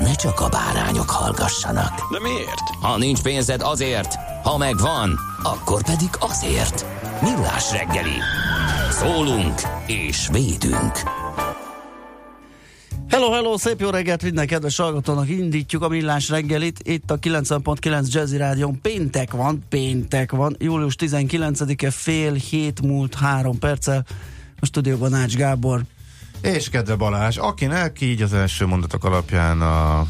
ne csak a bárányok hallgassanak. De miért? Ha nincs pénzed azért, ha megvan, akkor pedig azért. Millás reggeli. Szólunk és védünk. Hello, hello, szép jó reggelt minden kedves hallgatónak, indítjuk a millás reggelit, itt a 90.9 Jazzy Rádion, péntek van, péntek van, július 19-e fél hét múlt három perccel, a stúdióban Ács Gábor, És kedve Balázs, akinek így az első mondatok alapján a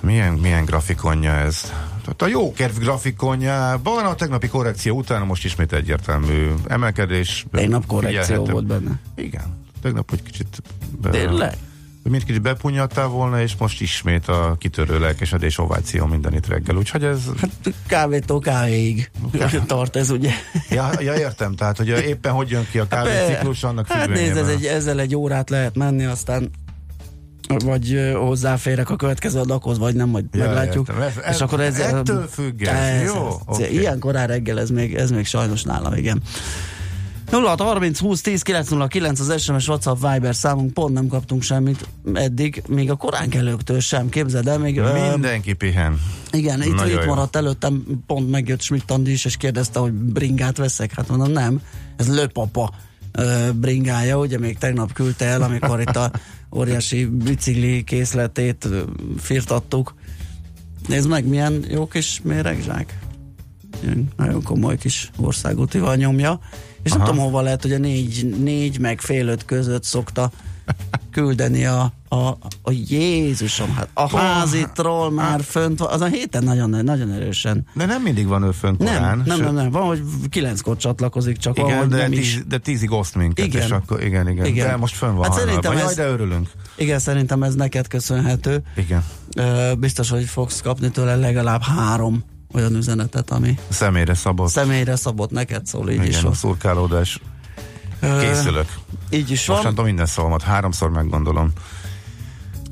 milyen, milyen grafikonja ez? Tehát a jó kedv grafikonjában a tegnapi korrekció után most ismét egyértelmű emelkedés. tegnap korrekció Figyelhető. volt benne. Igen, tegnap egy kicsit be, Tényleg? Hogy mind kicsit bepunyadtál volna, és most ismét a kitörő lelkesedés ováció minden itt reggel. Úgyhogy ez... Hát kávétól kávéig tart ez ugye. Ja, ja értem, tehát hogy éppen hogy jön ki a kávéciklus, annak Hát nézd, ez egy, ezzel egy órát lehet menni, aztán vagy hozzáférek a következő adakhoz, vagy nem, majd Ja, meglátjuk. értem. Ez- ez- és akkor ez, ettől függ ez. Jó, ez, oké. Ilyen korán reggel ez még, ez még sajnos nálam, igen. 0 30 20 10 909 az SMS WhatsApp Viber számunk, pont nem kaptunk semmit eddig, még a korán kelőktől sem, képzeld el, még ö, Mindenki pihen. igen, itt, Nagyon itt jó. maradt előttem, pont megjött Schmidt Andi is, és kérdezte, hogy bringát veszek. Hát mondom, nem, ez löpapa bringája, ugye még tegnap küldte el, amikor itt a óriási bicikli készletét firtattuk. Nézd meg, milyen jó kis méregzsák. Ilyen nagyon komoly kis országútival nyomja. És nem Aha. tudom, hova lehet, hogy a négy, négy meg fél öt között szokta küldeni a, a, a Jézusom, hát a házi troll már fönt van, az a héten nagyon, nagyon erősen. De nem mindig van ő fönn korán. Nem, nem, nem, nem, van, hogy kilenckor csatlakozik, csak Igen, valahogy de, nem is. tíz, de tízig oszt minket, Igen. és akkor igen, igen, Igen. De most fönn van Hát szerintem Jaj, ez- de örülünk. Igen, szerintem ez neked köszönhető. Igen. Ö, biztos, hogy fogsz kapni tőle legalább három olyan üzenetet, ami Személyre szabott. személyre szabott neked szól, így is igen, van. a szurkálódás. Ö, Készülök. Így is van. Mostantól minden szavamat háromszor meggondolom.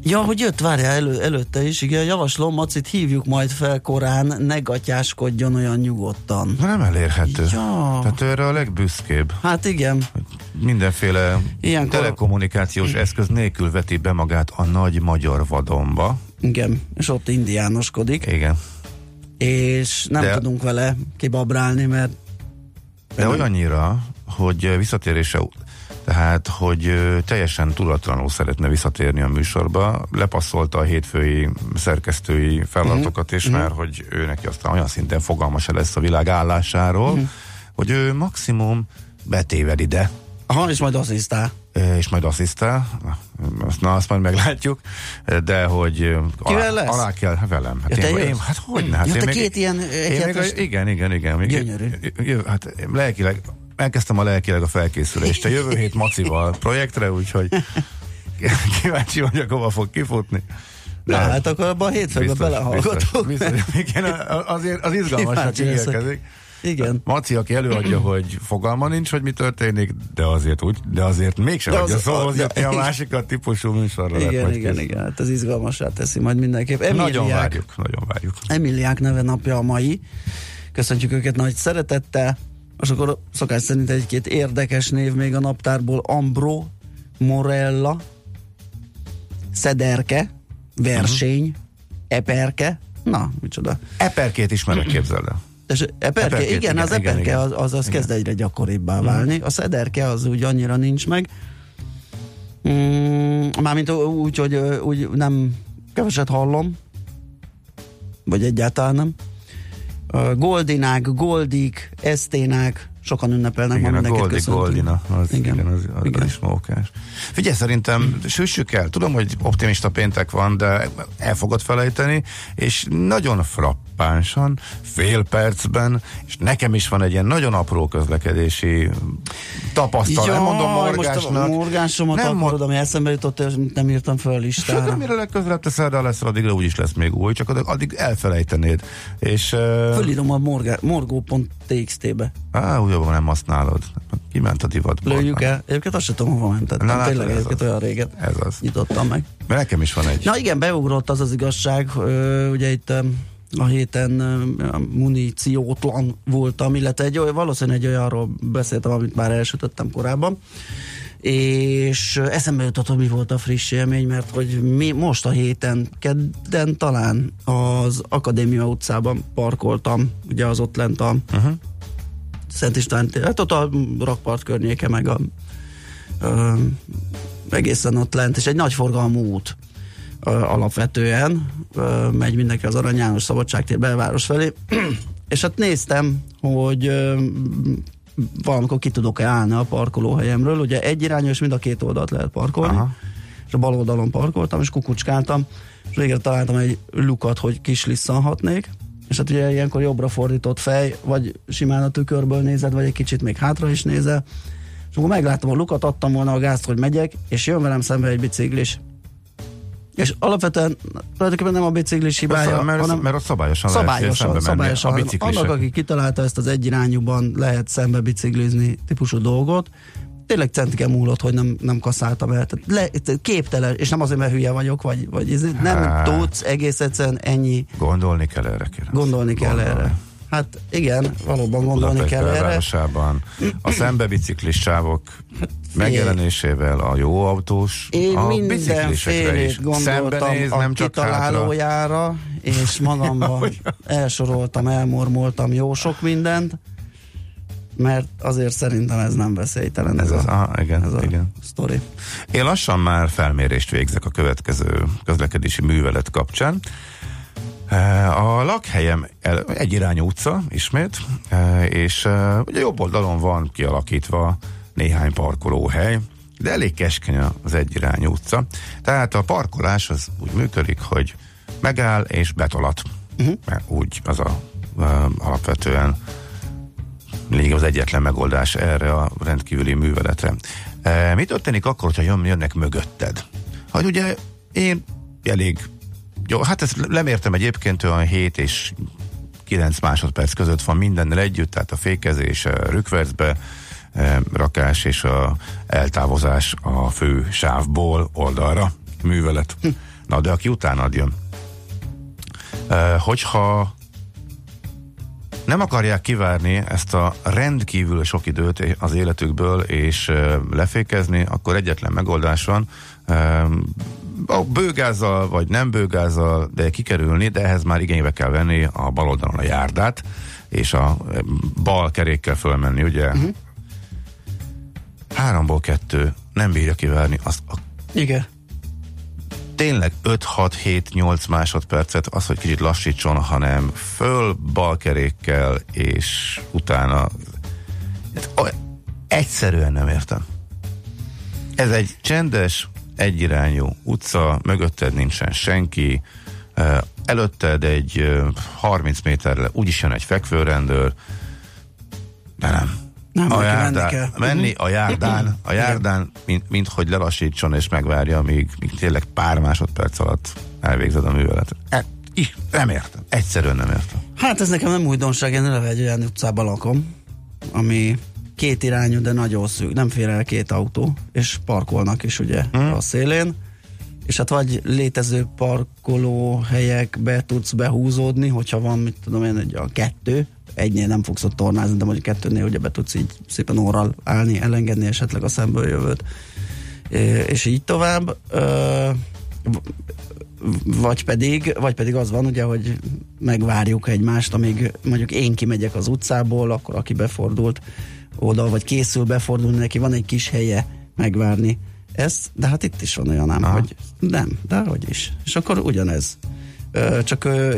Ja, hogy jött, várjál, elő, előtte is, igen, javaslom, Macit hívjuk majd fel korán, ne gatyáskodjon olyan nyugodtan. Nem elérhető. Ja. Tehát erre a legbüszkébb. Hát igen, Mindenféle Ilyenkor- telekommunikációs eszköz nélkül veti be magát a nagy magyar vadonba. igen, és ott indiánoskodik, Igen. És nem De- tudunk vele kibabrálni, mert De olyannyira, hogy visszatérése tehát, hogy teljesen tudatlanul szeretne visszatérni a műsorba, lepasszolta a hétfői szerkesztői feladatokat, és már, hogy ő neki aztán olyan szinten fogalmasa lesz a világ állásáról, hogy ő maximum betéved ide, aha, és majd asszisztál. És majd asszisztál, na, azt majd meglátjuk, de hogy Kivel alá, lesz? alá kell, hát velem. Hát Ja, én, én, hát hogy ne? Hát Ja, én még- két ilyen én még, a- igen, igen, igen. Még, Gyönyörű. Jö, hát lelkileg, elkezdtem a lelkileg a felkészülést. A jövő hét macival projektre, úgyhogy kíváncsi vagyok, hova fog kifutni. Na, hát akkor abban a hétfőben belehallgatok. Biztos, biztos, igen, azért az izgalmasnak ígérkezik. Igen. Maci, aki előadja, hogy fogalma nincs, hogy mi történik, de azért úgy, de azért mégsem De adja az- szóhoz de- jutni a másikat típusú műsorra. lett Igen, igen, kész. igen, hát ez izgalmasá teszi majd mindenképp. Nagyon Emiliák, várjuk, nagyon várjuk. Emiliák neve napja a mai. Köszöntjük őket nagy szeretettel. És akkor szokás szerint egy-két érdekes név még a naptárból. Ambro, Morella, Szederke, Verseny, Mhm. Eperke. Na, micsoda. Eperkét ismerek, képzeld el. És eperke, Eperkét, igen, igen, az igen, eperke igen. az, az, az kezd egyre gyakoribbá válni. A szederke az úgy annyira nincs meg. Mm, mármint úgy, hogy úgy nem keveset hallom, vagy egyáltalán nem. Goldinák, Goldik, Eszténák, sokan ünnepelnek Igen, ma mindenkit Goldi köszöntünk. Goldina, az, igen. Igen. igen, az, az, Igen. is mókás. Figyelj, szerintem süssük el. Tudom, hogy optimista péntek van, de el fogod felejteni, és nagyon frappánsan, fél percben, és nekem is van egy ilyen nagyon apró közlekedési tapasztalat. nem mondom most a morgásnak. morgásomat Nem akarod, ami eszembe jutott, és nem írtam fel a Sőt, listára. amire legközelebb te szerdán lesz, addigra úgyis lesz még új, csak addig, elfelejtenéd. És... Uh, Fölírom a morgá- morgó.txt-be. á, újabban nem használod. Kiment a divatból. Lőjük el. Egyébként azt sem tudom, hova mentettem. Na, Tényleg ez egyébként olyan régen Ez az. nyitottam meg. Mert nekem is van egy. Na igen, beugrott az az igazság, ugye itt a héten muníciótlan voltam, illetve egy valószínűleg egy olyanról beszéltem, amit már elsütöttem korábban, és eszembe jutott, hogy mi volt a friss élmény, mert hogy mi most a héten, kedden talán az Akadémia utcában parkoltam, ugye az ott lent a uh-huh. Szent István, hát ott a rakpart környéke, meg a ö, egészen ott lent, és egy nagy forgalmú út alapvetően megy mindenki az Arany János Szabadságtér belváros felé, és hát néztem, hogy valamikor ki tudok-e állni a parkolóhelyemről, ugye egy irányú, és mind a két oldalt lehet parkolni. Aha. és a bal oldalon parkoltam, és kukucskáltam, és végre találtam egy lukat, hogy kislisszanhatnék, és hát ugye ilyenkor jobbra fordított fej, vagy simán a tükörből nézed, vagy egy kicsit még hátra is nézel, és akkor megláttam a lukat, adtam volna a gázt, hogy megyek, és jön velem szembe egy biciklis. És alapvetően tulajdonképpen nem a biciklis hibája, Mert, mert, hanem mert ott szabályosan, lehet szabályosan, menni szabályosan. a. Annak, aki kitalálta ezt az egyirányúban lehet szembe biciklizni típusú dolgot, tényleg centike múlott, hogy nem, nem kaszáltam el. Tehát le, képtelen, és nem azért, mert hülye vagyok, vagy, vagy ez, nem Hát. tudsz egész egyszerűen ennyi Gondolni kell erre, kérem. gondolni kell Gondolni. erre. Hát igen, valóban gondolni Budapest kell erre. a szembebiciklis sávok megjelenésével a jó autós, Én a biciklisekre is. gondoltam a nem csak hátra. kitalálójára, és magamban elsoroltam, elmormoltam jó sok mindent, mert azért szerintem ez nem veszélytelen ez, Ez az, a, ah, igen, ez a igen. sztori. Én lassan már felmérést végzek a következő közlekedési művelet kapcsán. A lakhelyem el- egyirányú utca ismét, eh, és eh, ugye jobb oldalon van kialakítva néhány parkolóhely, de elég keskeny az egyirányú utca. Tehát a parkolás az úgy működik, hogy megáll és betolat. Uh-huh. Mert úgy az a eh, alapvetően lényeg az egyetlen megoldás erre a rendkívüli műveletre. E, mi történik akkor, hogyha jön, jönnek mögötted? Hát ugye én elég jó, hát ezt lemértem egyébként olyan 7 és 9 másodperc között van mindennel együtt, tehát a fékezés, a rükvercbe e, rakás és a eltávozás a fő sávból oldalra művelet. Na, de aki utána jön. E, hogyha nem akarják kivárni ezt a rendkívül sok időt az életükből, és ö, lefékezni, akkor egyetlen megoldás van, a bőgázzal, vagy nem bőgázzal, de kikerülni, de ehhez már igénybe kell venni a bal oldalon a járdát, és a bal kerékkel fölmenni, ugye? Uh-huh. Háromból kettő nem bírja kivárni, azt a Igen. tényleg 5-6-7-8 másodpercet az, hogy kicsit lassítson, hanem föl balkerékkel, és utána egyszerűen nem értem. Ez egy csendes, egyirányú utca, mögötted nincsen senki, előtted egy eh, 30 méterre úgyis jön egy fekvőrendőr, de nem. Nem, a menni járdán, kell. menni a járdán, a járdán, mint, mint hogy lelassítson és megvárja, míg, míg tényleg pár másodperc alatt elvégzed a műveletet. E, nem értem. Egyszerűen nem értem. Hát ez nekem nem újdonság, én eleve egy olyan utcában lakom, ami két irányú, de nagyon szűk, nem fér el két autó, és parkolnak is ugye hmm. a szélén, és hát vagy létező parkoló helyekbe tudsz behúzódni, hogyha van, mit tudom én, egy a kettő, egynél nem fogsz ott tornázni, de mondjuk kettőnél ugye be tudsz így szépen orral állni, elengedni esetleg a szemből jövőt. És így tovább. Vagy pedig, vagy pedig az van ugye, hogy megvárjuk egymást, amíg mondjuk én kimegyek az utcából, akkor aki befordult oda, vagy készül befordulni, neki van egy kis helye megvárni ez, de hát itt is van olyan ám, Aha. hogy nem, de hogy is. És akkor ugyanez. Ö, csak ö,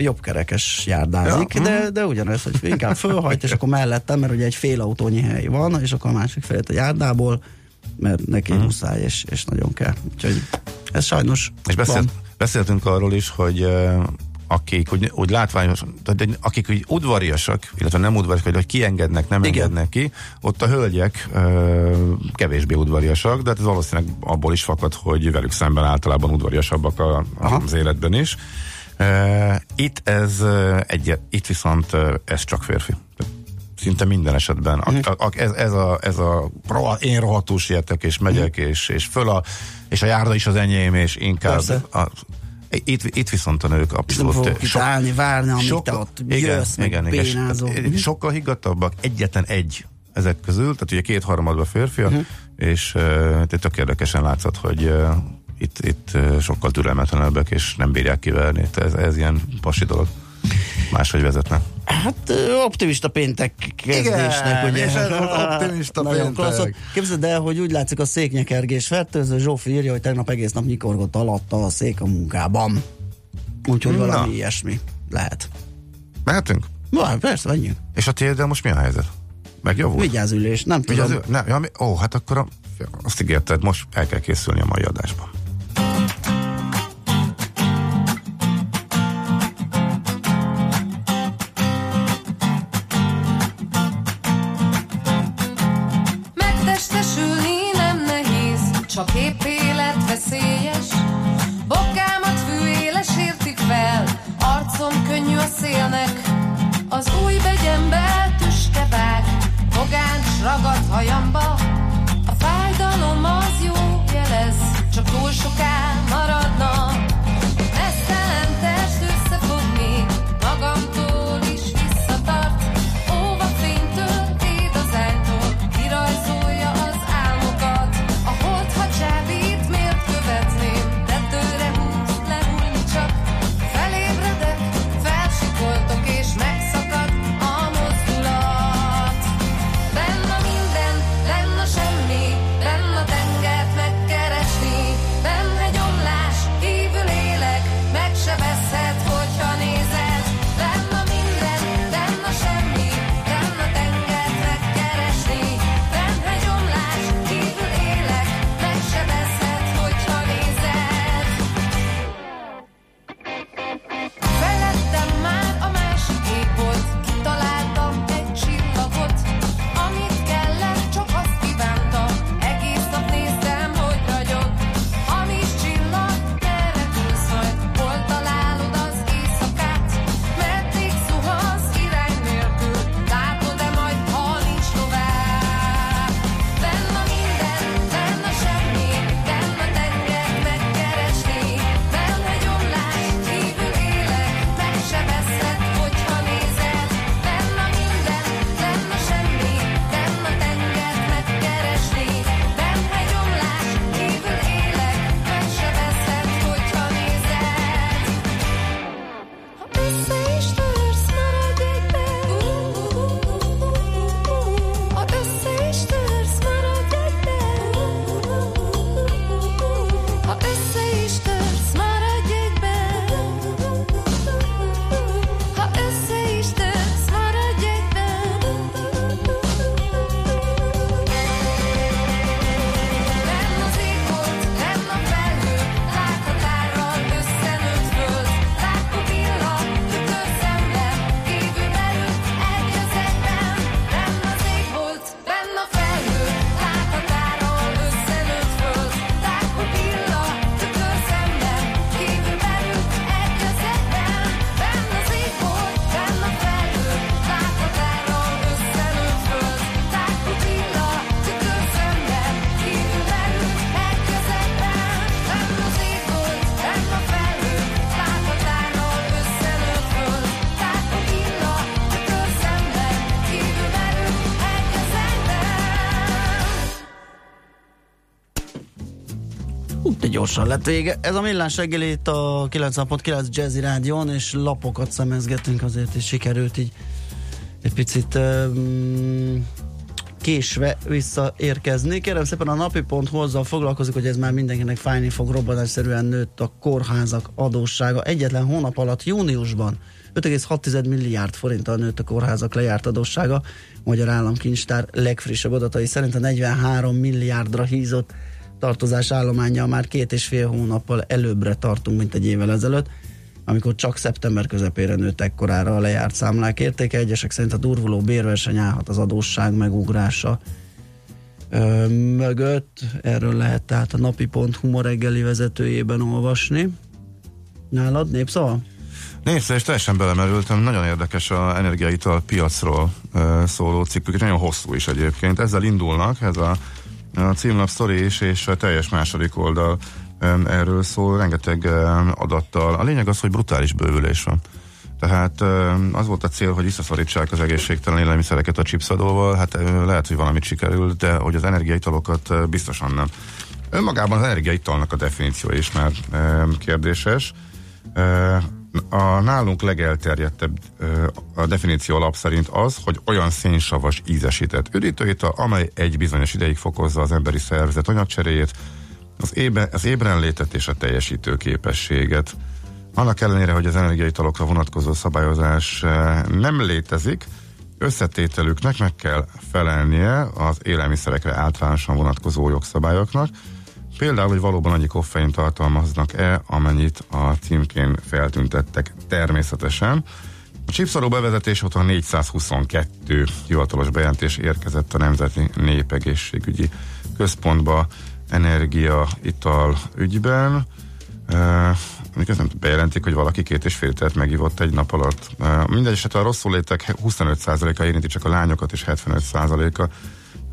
járdázik, Ja, de, de ugyanez, hogy inkább fölhajt, és akkor mellettem, mert ugye egy fél autónyi hely van, és akkor a másik félet a járdából, mert neki Mhm. muszáj, és, és nagyon kell. Úgyhogy ez sajnos És beszélt, beszéltünk arról is, hogy akik úgy, úgy látványos, tehát akik úgy udvariasak, illetve nem udvariasak, hogy kiengednek, nem Igen. engednek ki, ott a hölgyek uh, kevésbé udvariasak, de hát ez valószínűleg abból is fakad, hogy velük szemben általában udvariasabbak a, Aha. az életben is. Uh, itt ez egy, itt viszont ez csak férfi. Szinte minden esetben. A, Mhm. a, a, ez, ez a, ez a roha, én rohadtul sietek, és megyek, és, és föl a, és a járda is az enyém, és inkább Persze. a, itt, itt viszont a nők És nem abszolút fogok itt állni, várni, amíg te ott jössz, meg igen, igen, Mhm. sokkal higgadtabbak, egyetlen egy ezek közül, tehát ugye kétharmadban férfiak, Mhm. és uh, tök érdekesen látszott, hogy uh, itt, itt sokkal türelmetlenebbek, és nem bírják kiverni. Tehát Ez, ez ilyen pasi dolog. Máshogy vezetne. Hát optimista péntek kezdésnek, Igen, ugye? és ez optimista Nagyon péntek. Képzeld el, hogy úgy látszik a széknyekergés fertőző. Zsófi írja, hogy tegnap egész nap nyikorgott alatta a szék a munkában. Úgyhogy Na. valami ilyesmi lehet. Mehetünk? Na, persze, menjünk. És a tiéddel most mi a helyzet? Megjavult? Vigyázülés, nem tudom. Vigyázz, ne, ja, mi, ó, hát akkor a, azt ígérted, most el kell készülni a mai adásban. Gyorsan lett vége. Ez a millás reggeli itt a 90.9 Jazzy Rádion, és lapokat szemezgetünk azért, és sikerült így egy picit um, késve visszaérkezni. Kérem szépen a napi.hu azzal foglalkozik, hogy ez már mindenkinek fájni fog, robbanásszerűen nőtt a kórházak adóssága. Egyetlen hónap alatt júniusban 5,6 milliárd forinttal nőtt a kórházak lejárt adóssága. Magyar Államkincstár legfrissebb adatai szerint a 43 milliárdra hízott tartozás állománya már két és fél hónappal előbbre tartunk, mint egy évvel ezelőtt amikor csak szeptember közepére nőtt ekkorára a lejárt számlák értéke. Egyesek szerint a durvuló bérverseny állhat az adósság megugrása ö, mögött. Erről lehet tehát a napi.hu reggeli vezetőjében olvasni. Nálad népszava? Nézd, és teljesen belemerültem, nagyon érdekes a energiaital piacról uh, szóló cikkük, nagyon hosszú is egyébként. Ezzel indulnak, ez a, a címlap sztori is, és a teljes második oldal erről szól, rengeteg adattal. A lényeg az, hogy brutális bővülés van. Tehát az volt a cél, hogy visszaszorítsák az egészségtelen élelmiszereket a chipsadóval, hát lehet, hogy valamit sikerült, de hogy az energiaitalokat biztosan nem. Önmagában az energiaitalnak a definíció is már kérdéses. A nálunk legelterjedtebb a definíció alap szerint az, hogy olyan szénsavas ízesített üdítőital, amely egy bizonyos ideig fokozza az emberi szervezet anyagcseréjét, az, ébe, az ébrenlétet és a teljesítő képességet. Annak ellenére, hogy az energiaitalokra vonatkozó szabályozás nem létezik, összetételüknek meg kell felelnie az élelmiszerekre általánosan vonatkozó jogszabályoknak, Például, hogy valóban annyi koffein tartalmaznak-e, amennyit a címkén feltüntettek természetesen. A chipszaró bevezetés óta 422 hivatalos bejelentés érkezett a Nemzeti Népegészségügyi Központba energia, ital ügyben. Mikor nem bejelentik, hogy valaki két és fél tert megivott egy nap alatt. Uh, mindegy esetre a rosszul létek 25%-a érinti csak a lányokat, és 75%-a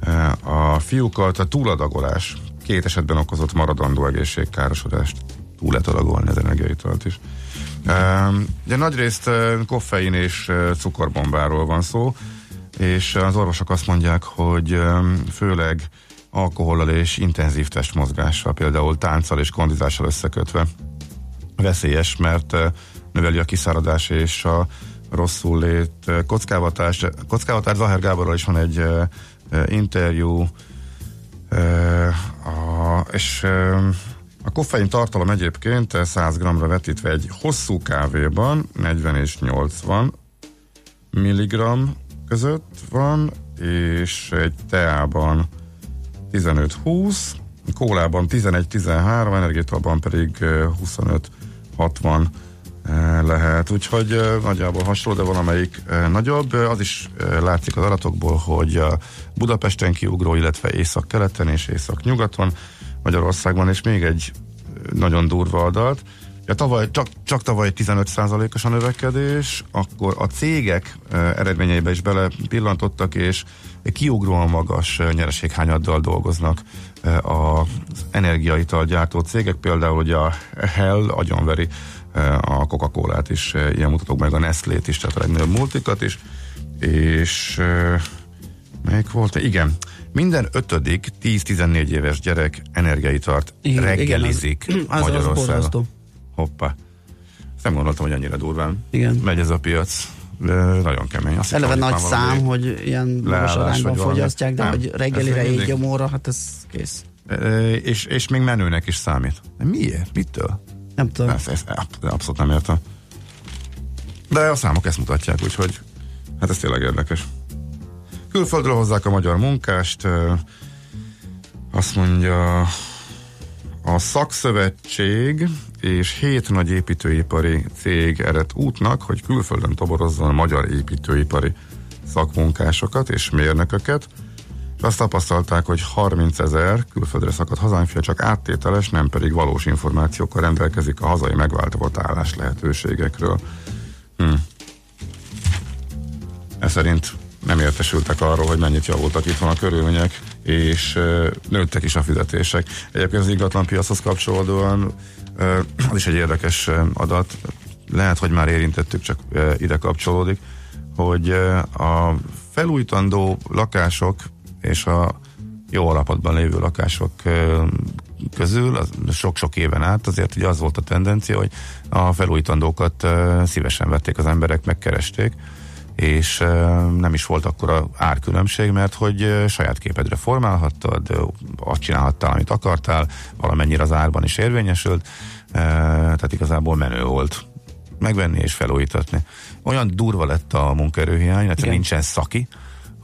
uh, a fiúkat. A túladagolás két esetben okozott maradandó egészségkárosodást. Túl lehet adagolni az energiaitalt is. Uh, ugye nagyrészt uh, koffein és uh, cukorbombáról van szó, és az orvosok azt mondják, hogy um, főleg alkohollal és intenzív testmozgással, például tánccal és kondizással összekötve veszélyes, mert uh, növeli a kiszáradás és a rosszul lét kockávatás. Kockávatás Zahár Gáborral is van egy interjú, a, és a koffein tartalom egyébként 100 g-ra vetítve egy hosszú kávéban 40 és 80 mg között van, és egy teában 15-20, kólában 11-13, energiatalban pedig 25-60 lehet, úgyhogy nagyjából hasonló, de van amelyik nagyobb. Az is látszik az adatokból, hogy Budapesten kiugró, illetve észak-keleten és észak-nyugaton Magyarországban, és még egy nagyon durva adat, Ja, tavaly, csak, csak tavaly 15%-os a növekedés, akkor a cégek eredményeibe is bele pillantottak, és kiugróan magas nyereséghányaddal dolgoznak az energiaital gyártó cégek, például hogy a Hell agyonveri a Coca-Colát is, ilyen mutatók meg a Nestlét is, tehát a legnagyobb multikat is, és melyik volt? Igen, minden ötödik 10-14 éves gyerek energiaitart igen, reggelizik igen, az, Magyarországon. Az Hoppá. Ezt nem gondoltam, hogy annyira durván igen. megy ez a piac. De nagyon kemény. Azt Eleve nagy szám, hogy ilyen magas arányban fogyasztják, de nem, hogy reggelire így gyomóra, hát ez kész. E, és, és még menőnek is számít. De miért? Mitől? Nem tudom. Ezt, ezt abszolút nem értem. De a számok ezt mutatják, úgyhogy hát ez tényleg érdekes. Külföldről hozzák a magyar munkást, azt mondja a szakszövetség és hét nagy építőipari cég eredt útnak, hogy külföldön toborozzon magyar építőipari szakmunkásokat és mérnököket, és azt tapasztalták, hogy 30 ezer külföldre szakadt hazánfia csak áttételes, nem pedig valós információkkal rendelkezik a hazai megváltozott állás lehetőségekről. Hm. Ez szerint nem értesültek arról, hogy mennyit javultak itt van a körülmények, és nőttek is a fizetések. Egyébként az ingatlan piachoz kapcsolódóan az is egy érdekes adat, lehet, hogy már érintettük, csak ide kapcsolódik, hogy a felújítandó lakások és a jó alapotban lévő lakások közül sok-sok éven át azért ugye az volt a tendencia, hogy a felújítandókat szívesen vették az emberek, megkeresték, és nem is volt akkor a árkülönbség, mert hogy saját képedre formálhattad, azt csinálhattál, amit akartál, valamennyire az árban is érvényesült, tehát igazából menő volt megvenni és felújítatni. Olyan durva lett a munkaerőhiány, illetve nincsen szaki,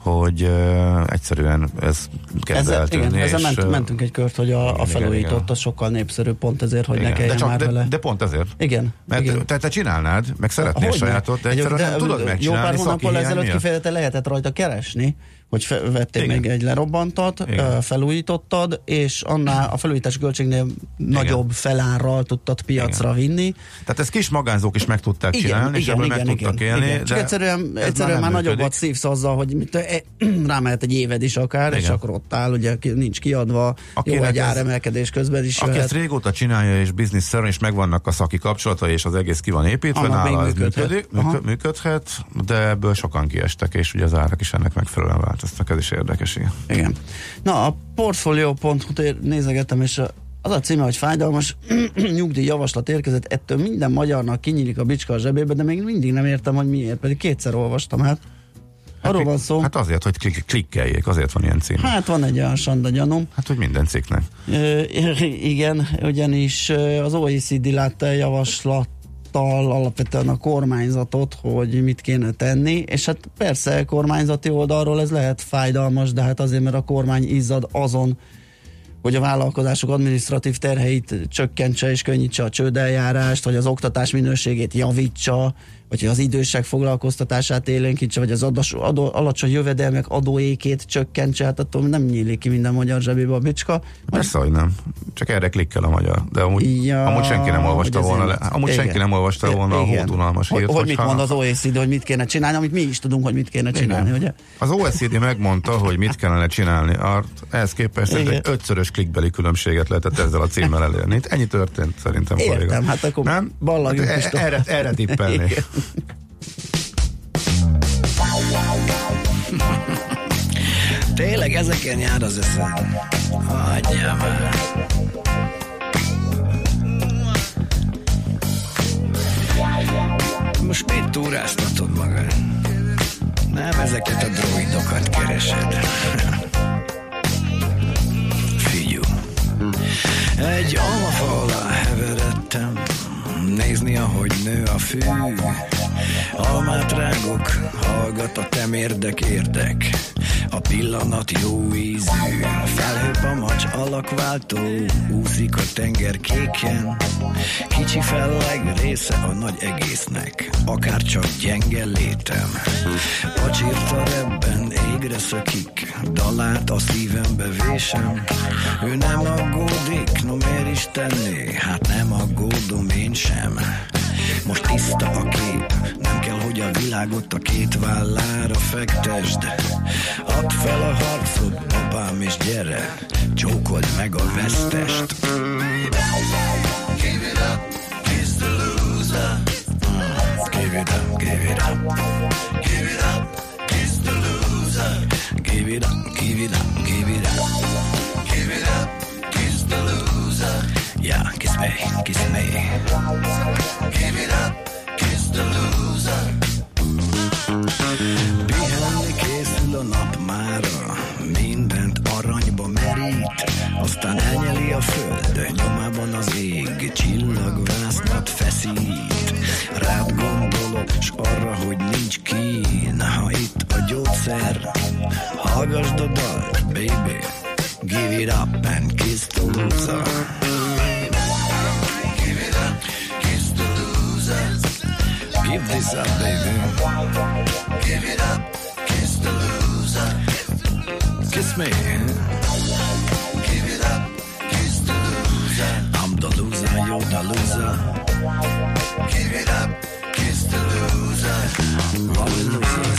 hogy uh, egyszerűen ez kezd ezzel, eltűnni. Igen, ezzel ment, mentünk egy kört, hogy a, a felújított az sokkal népszerűbb, pont ezért, hogy igen. ne kelljen de, csak, már de, vele. de pont ezért. Igen. Mert igen. te, te csinálnád, meg szeretnél Hogyne. sajátot, de egyszerűen nem tudod Jó megcsinálni pár szaki hónappal ezelőtt kifejezetten lehetett rajta keresni, hogy fe, vettél Igen. meg egy lerobbantat, Igen. felújítottad, és annál a felújítási költségnél nagyobb felárral tudtad piacra vinni. Tehát ezt kis magánzók is meg tudták csinálni, és ebből meg tudtak élni. igen. Csak de egyszerűen, egyszerűen már, nem nagyobbat szívsz azzal, hogy mit, e, rámehet egy éved is akár, és Igen. akkor ott áll, ugye nincs kiadva, Akinek jó, egy áremelkedés közben is Aki jöhet. ezt régóta csinálja, és bizniszszerűen, és megvannak a szaki kapcsolatai, és az egész ki van építve, Annak még nála ez működhet. működik, működhet, de ebből sokan kiestek, és ugye az árak is ennek megfelelően változtak, ez is érdekes. igen. Igen. Na, a portfolio.hu-t nézegettem, és az a címe, hogy fájdalmas nyugdíj javaslat érkezett, ettől minden magyarnak kinyílik a bicska a zsebébe, de még mindig nem értem, hogy miért, pedig kétszer olvastam, hát. Arról van szó. Hát azért, hogy klik, klikkeljék, azért van ilyen cím. Hát van egy olyan sanda gyanúm. Hát, hogy minden cikknek. Ö, igen, ugyanis az OECD látta el javaslattal alapvetően a kormányzatot, hogy mit kéne tenni, és hát persze kormányzati oldalról ez lehet fájdalmas, de hát azért, mert a kormány izzad azon, hogy a vállalkozások adminisztratív terheit csökkentse és könnyítse a csődeljárást, vagy az oktatás minőségét javítsa, vagy hogy az idősek foglalkoztatását élénkítse, vagy az adas, adó, alacsony jövedelmek adóékét csökkentse, hát attól nem nyílik ki minden magyar zsebébe a bicska. Persze, hogy nem. Csak erre klikkel a magyar. De amúgy, Ja, amúgy senki nem olvasta hogy volna, le, amúgy senki igen. nem olvasta volna a Igen. hódunalmas hogy, hírt. hogy mit hogyha- mond az OECD, hogy mit kéne csinálni, amit mi is tudunk, hogy mit kéne csinálni, Igen. ugye? Az OECD megmondta, hogy mit kellene csinálni. Art, ehhez képest Igen. egy ötszörös klikbeli különbséget lehetett ezzel a címmel elérni. Itt ennyi történt szerintem. Értem, kolléga. hát akkor nem? Hát e- erre, erre tippelni. Igen. Tényleg ezeken jár az? Hagyjál már. Most mit túráztatod magad? Nem ezeket a droidokat keresed. Figyú. Egy almafa alá heveredtem, nézni, ahogy nő a fű. Almát rágok, hallgat a temérdek érdek. A pillanat jó ízű, a felhőpamacs alakváltó, úszik a tenger kéken. Kicsi felleg része a nagy egésznek, akár csak gyenge létem. Pacsírta rebben, égre szökik, dalát a szívembe vésem. Ő nem aggódik, no miért is tenné, hát nem aggódom én sem. Most tiszta a kép, nem kell, hogy a világot a két vállára fektesd. Add fel a harcod, babám, és gyere, csókold meg a vesztest. Give it up, kiss the loser. Mm, Give it up, give it up. Give it up, kiss the loser. Give it up, give it up, give it up. Yeah, kiss me, kiss me. Give it up, kiss the loser. Pihenni készül a nap mára, mindent aranyba merít, aztán elnyeli a föld, nyomában az ég, csillagvásznat feszít. Rád gondolok, s arra, hogy nincs kín, ha itt a gyógyszer, hallgasd a dalt, baby, give it up and kiss the loser. Give this up, baby. Give it up, kiss the loser. Kiss me. Give it up, kiss the loser. I'm the loser, you're the loser. Give it up, kiss the loser. Love the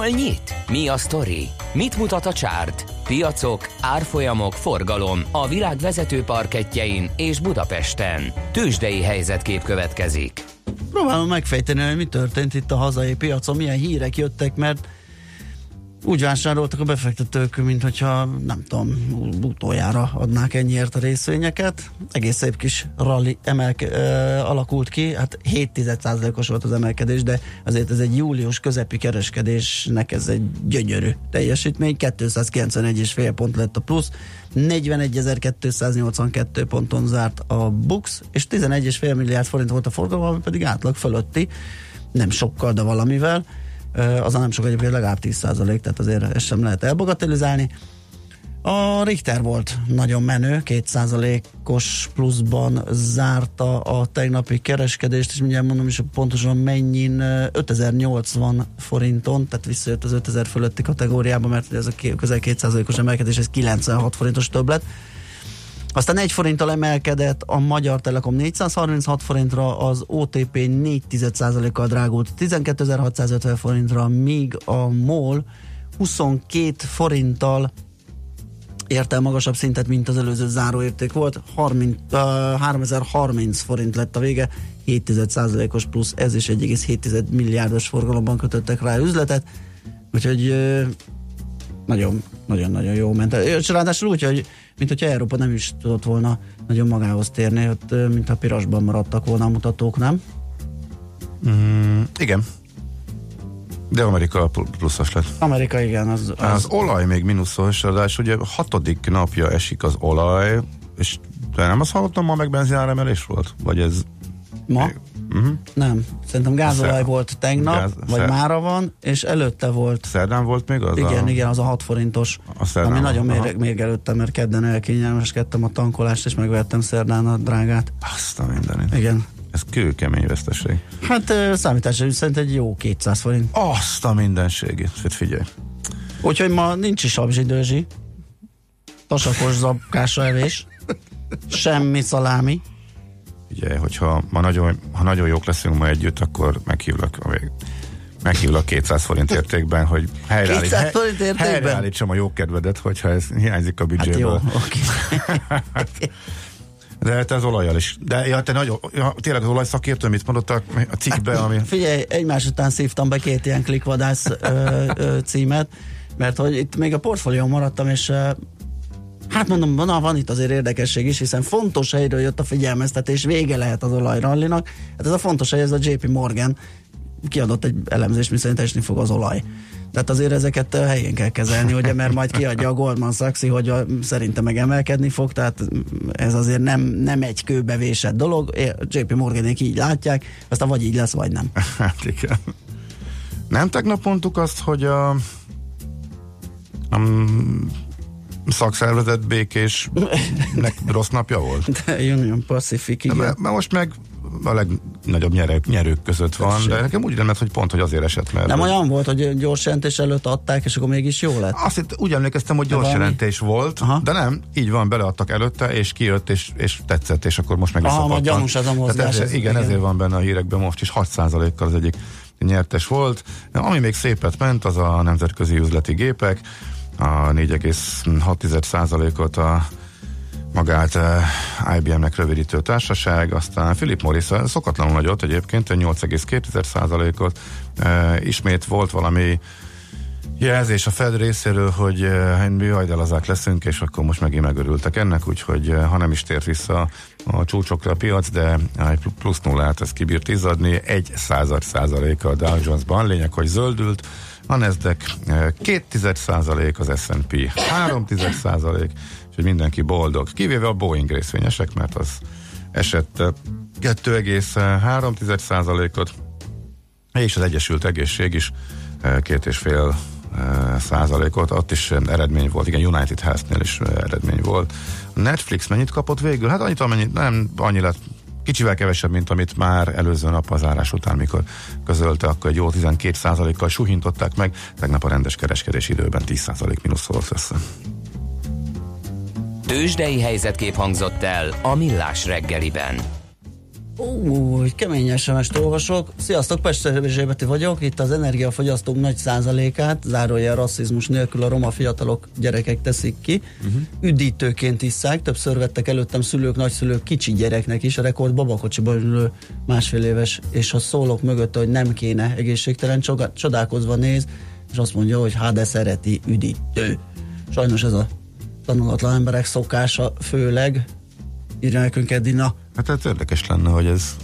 Hol nyit? Mi a sztori? Mit mutat a csárt? Piacok, árfolyamok, forgalom a világ vezető parketjein és Budapesten. Tősdei helyzetkép következik. Próbálom megfejteni, hogy mi történt itt a hazai piacon, milyen hírek jöttek, mert úgy vásároltak a befektetők, mint hogyha nem tudom, utoljára adnák ennyiért a részvényeket. Egész szép kis rally emelke, ö, alakult ki, hát 7 os volt az emelkedés, de azért ez egy július közepi kereskedésnek ez egy gyönyörű teljesítmény, 291,5 pont lett a plusz, 41.282 ponton zárt a Bux, és 11,5 milliárd forint volt a forgalom, ami pedig átlag fölötti, nem sokkal, de valamivel. Az nem sok egyébként legalább 10 tehát azért ezt sem lehet elbagatelizálni. A Richter volt nagyon menő, 2%-os pluszban zárta a tegnapi kereskedést, és mindjárt mondom is hogy pontosan mennyin, ö, 5080 forinton, tehát visszajött az 5000 fölötti kategóriába, mert ez a közel 2%-os emelkedés, ez 96 forintos többlet. Aztán egy forinttal emelkedett a Magyar Telekom 436 forintra, az OTP 4,1%-kal drágult 12.650 forintra, míg a MOL 22 forinttal ért el magasabb szintet, mint az előző záróérték volt. 30, uh, 3030 forint lett a vége, 7,1%-os plusz, ez is 1,7 milliárdos forgalomban kötöttek rá üzletet, úgyhogy uh, nagyon, nagyon-nagyon jó ment. És ráadásul úgy, hogy mint hogyha Európa nem is tudott volna nagyon magához térni, ott, mint a pirosban maradtak volna a mutatók, nem? Mm, igen. De Amerika pl- pluszos lett. Amerika igen, az, az, Az olaj még mínuszos, ráadásul ugye hatodik napja esik az olaj, és de nem azt hallottam, ma meg benzináremelés volt? Vagy ez... ma? Uh-huh. Nem. Szerintem gázolaj Szer- volt tegnap, Gáz- vagy szer- mára van, és előtte volt Szerdán volt még az igen, a... igen, az a 6 forintos, A szerdán ami nagyon volt, aha. méreg, mérgelődtem, mert kedden elkényelmeskedtem a tankolást, és megvettem szerdán a drágát. Azt a mindenit. Igen. Ez kőkemény veszteség. Hát ö, számításra szerint egy jó 200 forint. Azt a mindenségét. Hát figyelj. Úgyhogy ma nincs is abzsidőzsi, tasakos zapkása evés, semmi szalámi. Ugye, hogyha ma nagyon, ha nagyon jók leszünk ma együtt, akkor meghívlak a vég. Meghívlak 200 forint értékben, hogy 200 helyreállít, forint értékben? helyreállítsam a jó kedvedet, hogyha ez hiányzik a Hát jó, büdzséből. De hát az olajjal is. De ja, te nagyon, ja, tényleg az olajszakértő, mit mondott a, a cikkbe, ami... Figyelj, egymás után szívtam be két ilyen klikvadász ö, ö, címet, mert hogy itt még a portfólión maradtam, és hát mondom, na, van itt azért érdekesség is, hiszen fontos helyről jött a figyelmeztetés, vége lehet az olajrallinak. Hát ez a fontos hely, ez a JP Morgan kiadott egy elemzést, miszerint esni fog az olaj. Tehát azért ezeket helyén kell kezelni, ugye, mert majd kiadja a Goldman Sachs, hogy a, szerintem meg emelkedni fog, tehát ez azért nem, nem egy kőbevésett dolog, JP Morganék így látják, aztán vagy így lesz, vagy nem. Hát igen. Nem tegnap mondtuk azt, hogy a, a szakszervezet békésnek rossz napja volt? De Union Pacific, De igen. mert, mert most meg a leg, nagyobb nyerők, nyerők között van, Tessék. de nekem úgy lett, hogy pont, hogy azért esett, mert... Nem olyan volt, hogy gyors jelentés előtt adták, és akkor mégis jó lett? Azt itt úgy emlékeztem, hogy gyors jelentés volt, Aha. de nem, így van, beleadtak előtte, és kijött, és, és tetszett, és akkor most meg Aha, visszapattant. majd gyanús ez a mozgás, ez- igen, igen. ezért van benne a hírekben most is 6%-kal az egyik nyertes volt. Ami még szépet ment, az a nemzetközi üzleti gépek, a 4,6%-ot a magát eh, IBM-nek rövidítő társaság, aztán Philip Morris eh, szokatlanul nagyot egyébként, egy 8,2%-ot. Eh, Ismét volt valami jelzés a Fed részéről, hogy mi hajdelazák leszünk, és akkor most megint megörültek ennek, úgyhogy ha nem is tért vissza a csúcsokra a piac, de egy plusz nullát ez kibírt izzadni, egy század százaléka a Dow Jones-ban, lényeg, hogy zöldült, a Nasdaq eh, két tized százalék, az S&P három tized százalék, és hogy mindenki boldog, kivéve a Boeing részvényesek, mert az esett eh, 2,3 százalékot, és az Egyesült Egészség is eh, két és fél eh, százalékot, ott is eh, eredmény volt, igen, United Health-nél is eh, eredmény volt. Netflix mennyit kapott végül? Hát annyit, amennyit, nem annyi lett, kicsivel kevesebb, mint amit már előző nap az zárás után, mikor közölte, akkor egy jó 12 százalékkal suhintották meg, tegnap a rendes kereskedés időben 10 százalék mínusz volt össze. Tőzsdei helyzetkép hangzott el a Millás reggeliben. Ó, hogy kemény SMS-t olvasok. Sziasztok, Pester Zsébeti vagyok. Itt az energiafogyasztók nagy százalékát, zárójel rasszizmus nélkül a roma fiatalok, gyerekek teszik ki. Uh-huh. Üdítőként isszák, többször vettek előttem szülők, nagyszülők kicsi gyereknek is. A rekord babakocsiban ülő másfél éves, és ha szólok mögötte, hogy nem kéne, egészségtelen, csodálkozva néz, és azt mondja, hogy hát de szereti üdítő. Sajnos ez a tanulatlan emberek szokása főleg. Írja nekünk Edina. Hát ez érdekes lenne, hogy ez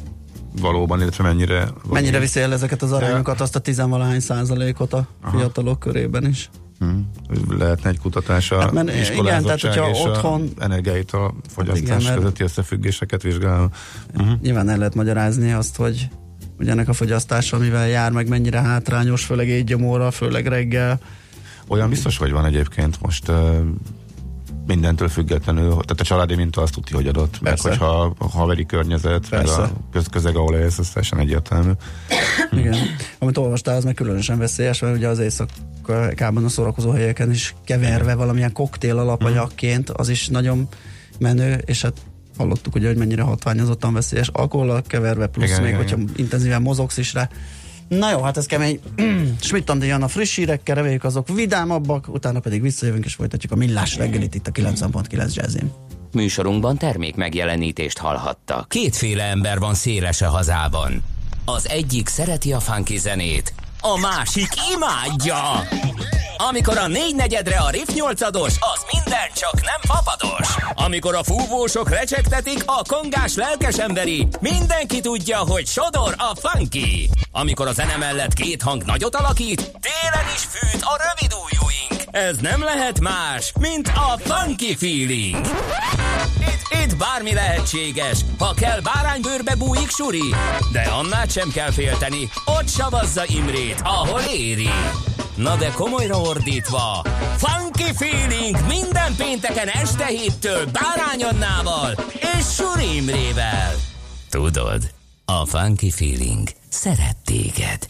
valóban, illetve mennyire... van Mennyire viszi el ezeket az arányokat, azt a tizenvalahány százalékot a Aha. fiatalok körében is? Hm. Lehetne egy kutatás a Hát, hát, mert igen, tehát, hogyha és otthon- a energiaital fogyasztás Hát igen, közötti összefüggéseket vizsgál. Uh-huh. Nyilván el lehet magyarázni azt, hogy hogy ennek a fogyasztása, mivel jár, meg mennyire hátrányos, főleg éjgyomóra, főleg reggel. Olyan biztos, hogy van egyébként most mindentől függetlenül, tehát a családi minta azt tudja, hogy adott, meg Persze. hogyha a haveri környezet, meg Persze. a köz, közeg, ahol élsz, ez teljesen egyértelmű. Igen. Amit olvastál, az meg különösen veszélyes, mert ugye az éjszakában a szórakozó helyeken is keverve valamilyen koktél alapanyagként, az is nagyon menő, és hát hallottuk ugye, hogy mennyire hatványozottan veszélyes alkohollal keverve, plusz Igen, még, igen, hogyha intenzíven mozogsz is rá. Na jó, hát ez kemény. Schmidt Andi jön a friss hírekkel, reméljük azok vidámabbak, utána pedig visszajövünk és folytatjuk a millás reggelit itt a 90.9 jazzin. Műsorunkban termék megjelenítést hallhattak. Kétféle ember van széles a hazában. Az egyik szereti a funky zenét, a másik imádja. Amikor a négy negyedre a riff nyolcados, az minden csak nem papados. Amikor a fúvósok recsegtetik, a kongás lelkes emberi, mindenki tudja, hogy sodor a funky. Amikor a zene mellett két hang nagyot alakít, télen is fűt a rövid ujjúink. Ez nem lehet más, mint a funky feeling. Itt, itt bármi lehetséges, ha kell báránybőrbe bújik suri, de annál sem kell félteni, ott savazza Imrét, ahol éri. Na de komolyra ordítva, Funky Feeling minden pénteken este héttől Bárány Annával és Suri Imrével. Tudod, a Funky Feeling szeret téged.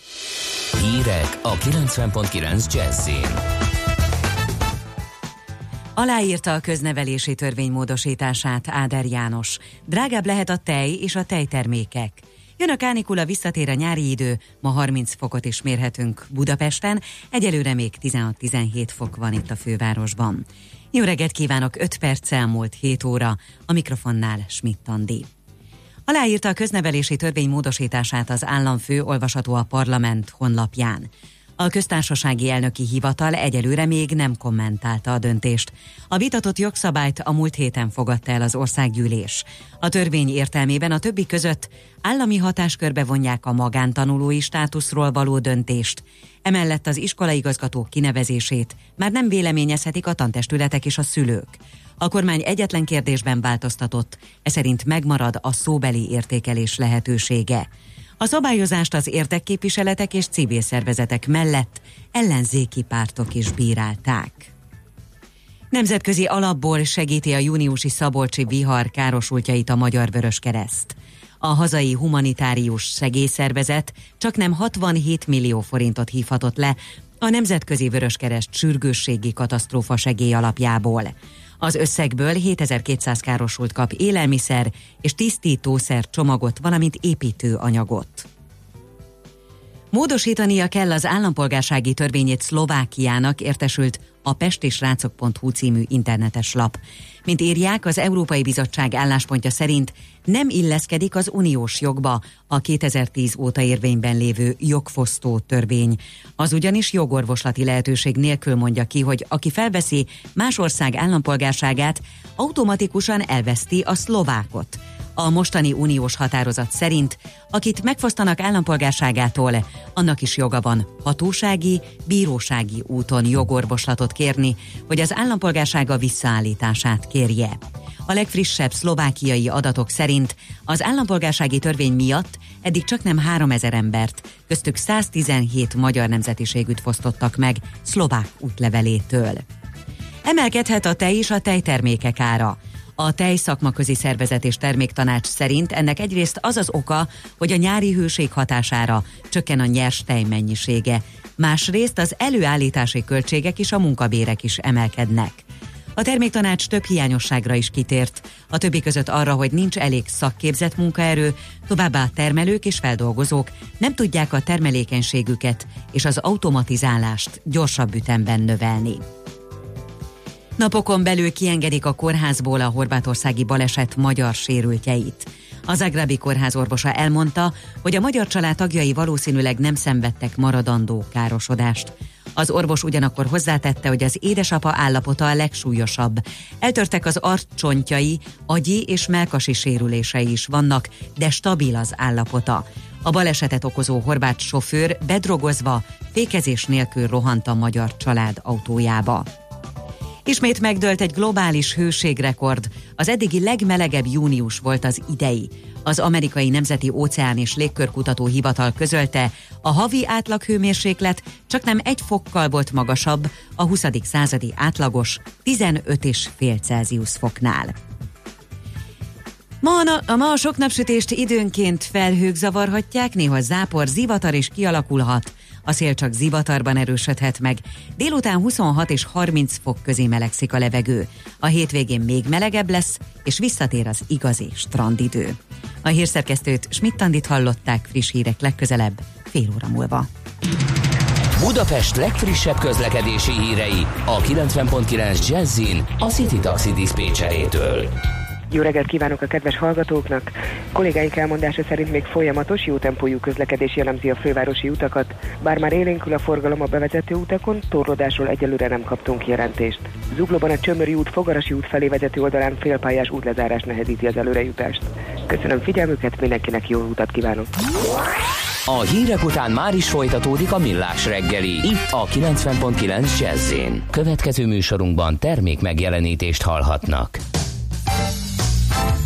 Hírek a 90.9 Jazzin. Aláírta a köznevelési törvény módosítását Áder János. Drágább lehet a tej és a tejtermékek. Jön a kánikula, visszatér a nyári idő, ma 30 fokot is mérhetünk Budapesten, egyelőre még 16-17 fok van itt a fővárosban. Jó reggelt kívánok, 5 perc elmúlt 7 óra, a mikrofonnál Schmidt Andi. Aláírta a köznevelési törvény módosítását az államfő, olvasható a parlament honlapján. A köztársasági elnöki hivatal egyelőre még nem kommentálta a döntést. A vitatott jogszabályt a múlt héten fogadta el az országgyűlés. A törvény értelmében a többi között állami hatáskörbe vonják a magántanulói státuszról való döntést. Emellett az iskolaigazgatók kinevezését már nem véleményezhetik a tantestületek és a szülők. A kormány egyetlen kérdésben változtatott, ez szerint megmarad a szóbeli értékelés lehetősége. A szabályozást az érdekképviseletek és civil szervezetek mellett ellenzéki pártok is bírálták. Nemzetközi alapból segíti a júniusi szabolcsi vihar károsultjait a Magyar Vörös Kereszt. A hazai humanitárius segélyszervezet csak nem 67 millió forintot hívhatott le a Nemzetközi Vöröskereszt sürgősségi katasztrófa segély alapjából. Az összegből 7200 károsult kap élelmiszer és tisztítószer csomagot, valamint építőanyagot. Módosítania kell az állampolgársági törvényét Szlovákiának értesült a pestisrácok.hu című internetes lap. Mint írják, az Európai Bizottság álláspontja szerint nem illeszkedik az uniós jogba a 2010 óta érvényben lévő jogfosztó törvény. Az ugyanis jogorvoslati lehetőség nélkül mondja ki, hogy aki felveszi más ország állampolgárságát, automatikusan elveszti a szlovákot. A mostani uniós határozat szerint, akit megfosztanak állampolgárságától, annak is joga van hatósági, bírósági úton jogorvoslatot kérni, hogy az állampolgársága visszaállítását kérje. A legfrissebb szlovákiai adatok szerint az állampolgársági törvény miatt eddig csak nem 3000 embert, köztük 117 magyar nemzetiségűt fosztottak meg szlovák útlevelétől. Emelkedhet a tej és a tejtermékek ára. A tej szakmaközi szervezet és terméktanács szerint ennek egyrészt az az oka, hogy a nyári hőség hatására csökken a nyers tej mennyisége, másrészt az előállítási költségek és a munkabérek is emelkednek. A terméktanács több hiányosságra is kitért, a többi között arra, hogy nincs elég szakképzett munkaerő, továbbá termelők és feldolgozók nem tudják a termelékenységüket és az automatizálást gyorsabb ütemben növelni. Napokon belül kiengedik a kórházból a horvátországi baleset magyar sérültjeit. Az Agrabi kórház orvosa elmondta, hogy a magyar család tagjai valószínűleg nem szenvedtek maradandó károsodást. Az orvos ugyanakkor hozzátette, hogy az édesapa állapota a legsúlyosabb. Eltörtek az arccsontjai, agyi és melkasi sérülései is vannak, de stabil az állapota. A balesetet okozó horvát sofőr bedrogozva, fékezés nélkül rohant a magyar család autójába. Ismét megdőlt egy globális hőségrekord. Az eddigi legmelegebb június volt az idei. Az amerikai Nemzeti Óceán és Légkörkutató Hivatal közölte, a havi átlaghőmérséklet csak nem egy fokkal volt magasabb a 20. századi átlagos 15,5 Celsius foknál. Ma a, ma a sok napsütést időnként felhők zavarhatják, néha zápor, zivatar is kialakulhat. A szél csak zivatarban erősödhet meg. Délután 26 és 30 fok közé melegszik a levegő. A hétvégén még melegebb lesz, és visszatér az igazi strandidő. A hírszerkesztőt Schmidt-Tandit hallották friss hírek legközelebb, fél óra múlva. Budapest legfrissebb közlekedési hírei a 90.9 Jazzin a City Taxi Dispécsejétől. Jó reggelt kívánok a kedves hallgatóknak! Kollégáink elmondása szerint még folyamatos, jó tempójú közlekedés jellemzi a fővárosi utakat, bár már élénkül a forgalom a bevezető utakon, torlódásról egyelőre nem kaptunk jelentést. Zuglóban a Csömöri út Fogarasi út felé vezető oldalán félpályás útlezárás nehezíti az előrejutást. Köszönöm figyelmüket, mindenkinek jó utat kívánok! A hírek után már is folytatódik a millás reggeli, itt a 90.9 jazz Következő műsorunkban termék megjelenítést hallhatnak. A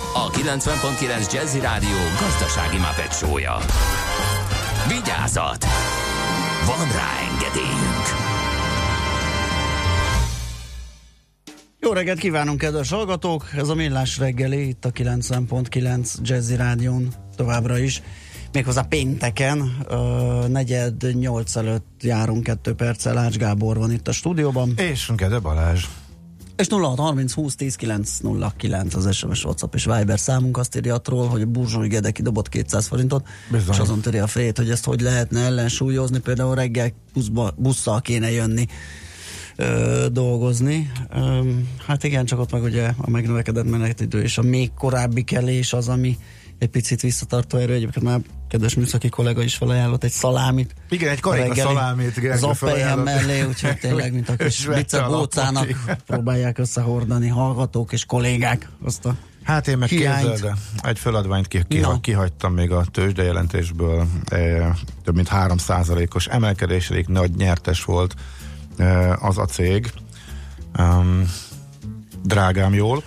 a 90.9 Jazzy Rádió gazdasági mapetsója. Vigyázat! Van rá engedélyünk! Jó reggelt kívánunk, kedves hallgatók! Ez a Millás reggeli, itt a 90.9 Jazzy Rádion továbbra is. Méghozzá pénteken, uh, negyed nyolc előtt járunk kettő perccel, Ács Gábor van itt a stúdióban. És Gede Balázs. És 0630 20 10 909 az SMS, WhatsApp és Viber számunk azt írja attól, hogy a Burzsói Gede kidobott 200 forintot, Bizony. és azon töri a fejét, hogy ezt hogy lehetne ellensúlyozni, például reggel buszba, busszal kéne jönni ö, dolgozni. Ö, hát igen, csak ott meg ugye a megnövekedett menetidő és a még korábbi kelés az, ami egy picit visszatartó erő. Egyébként már kedves műszaki kollega is felajánlott egy szalámit. Igen, egy karika szalámit Zappelyhem felajánlott. mellé, úgyhogy tényleg, mint a kis lapot, próbálják összehordani hallgatók és kollégák azt a Hát én meg képzeld, egy feladványt ki, ki, Na. kihagytam még a tőzsdejelentésből, e, több mint 3 os emelkedés, elég nagy nyertes volt e, az a cég. Um, drágám jól,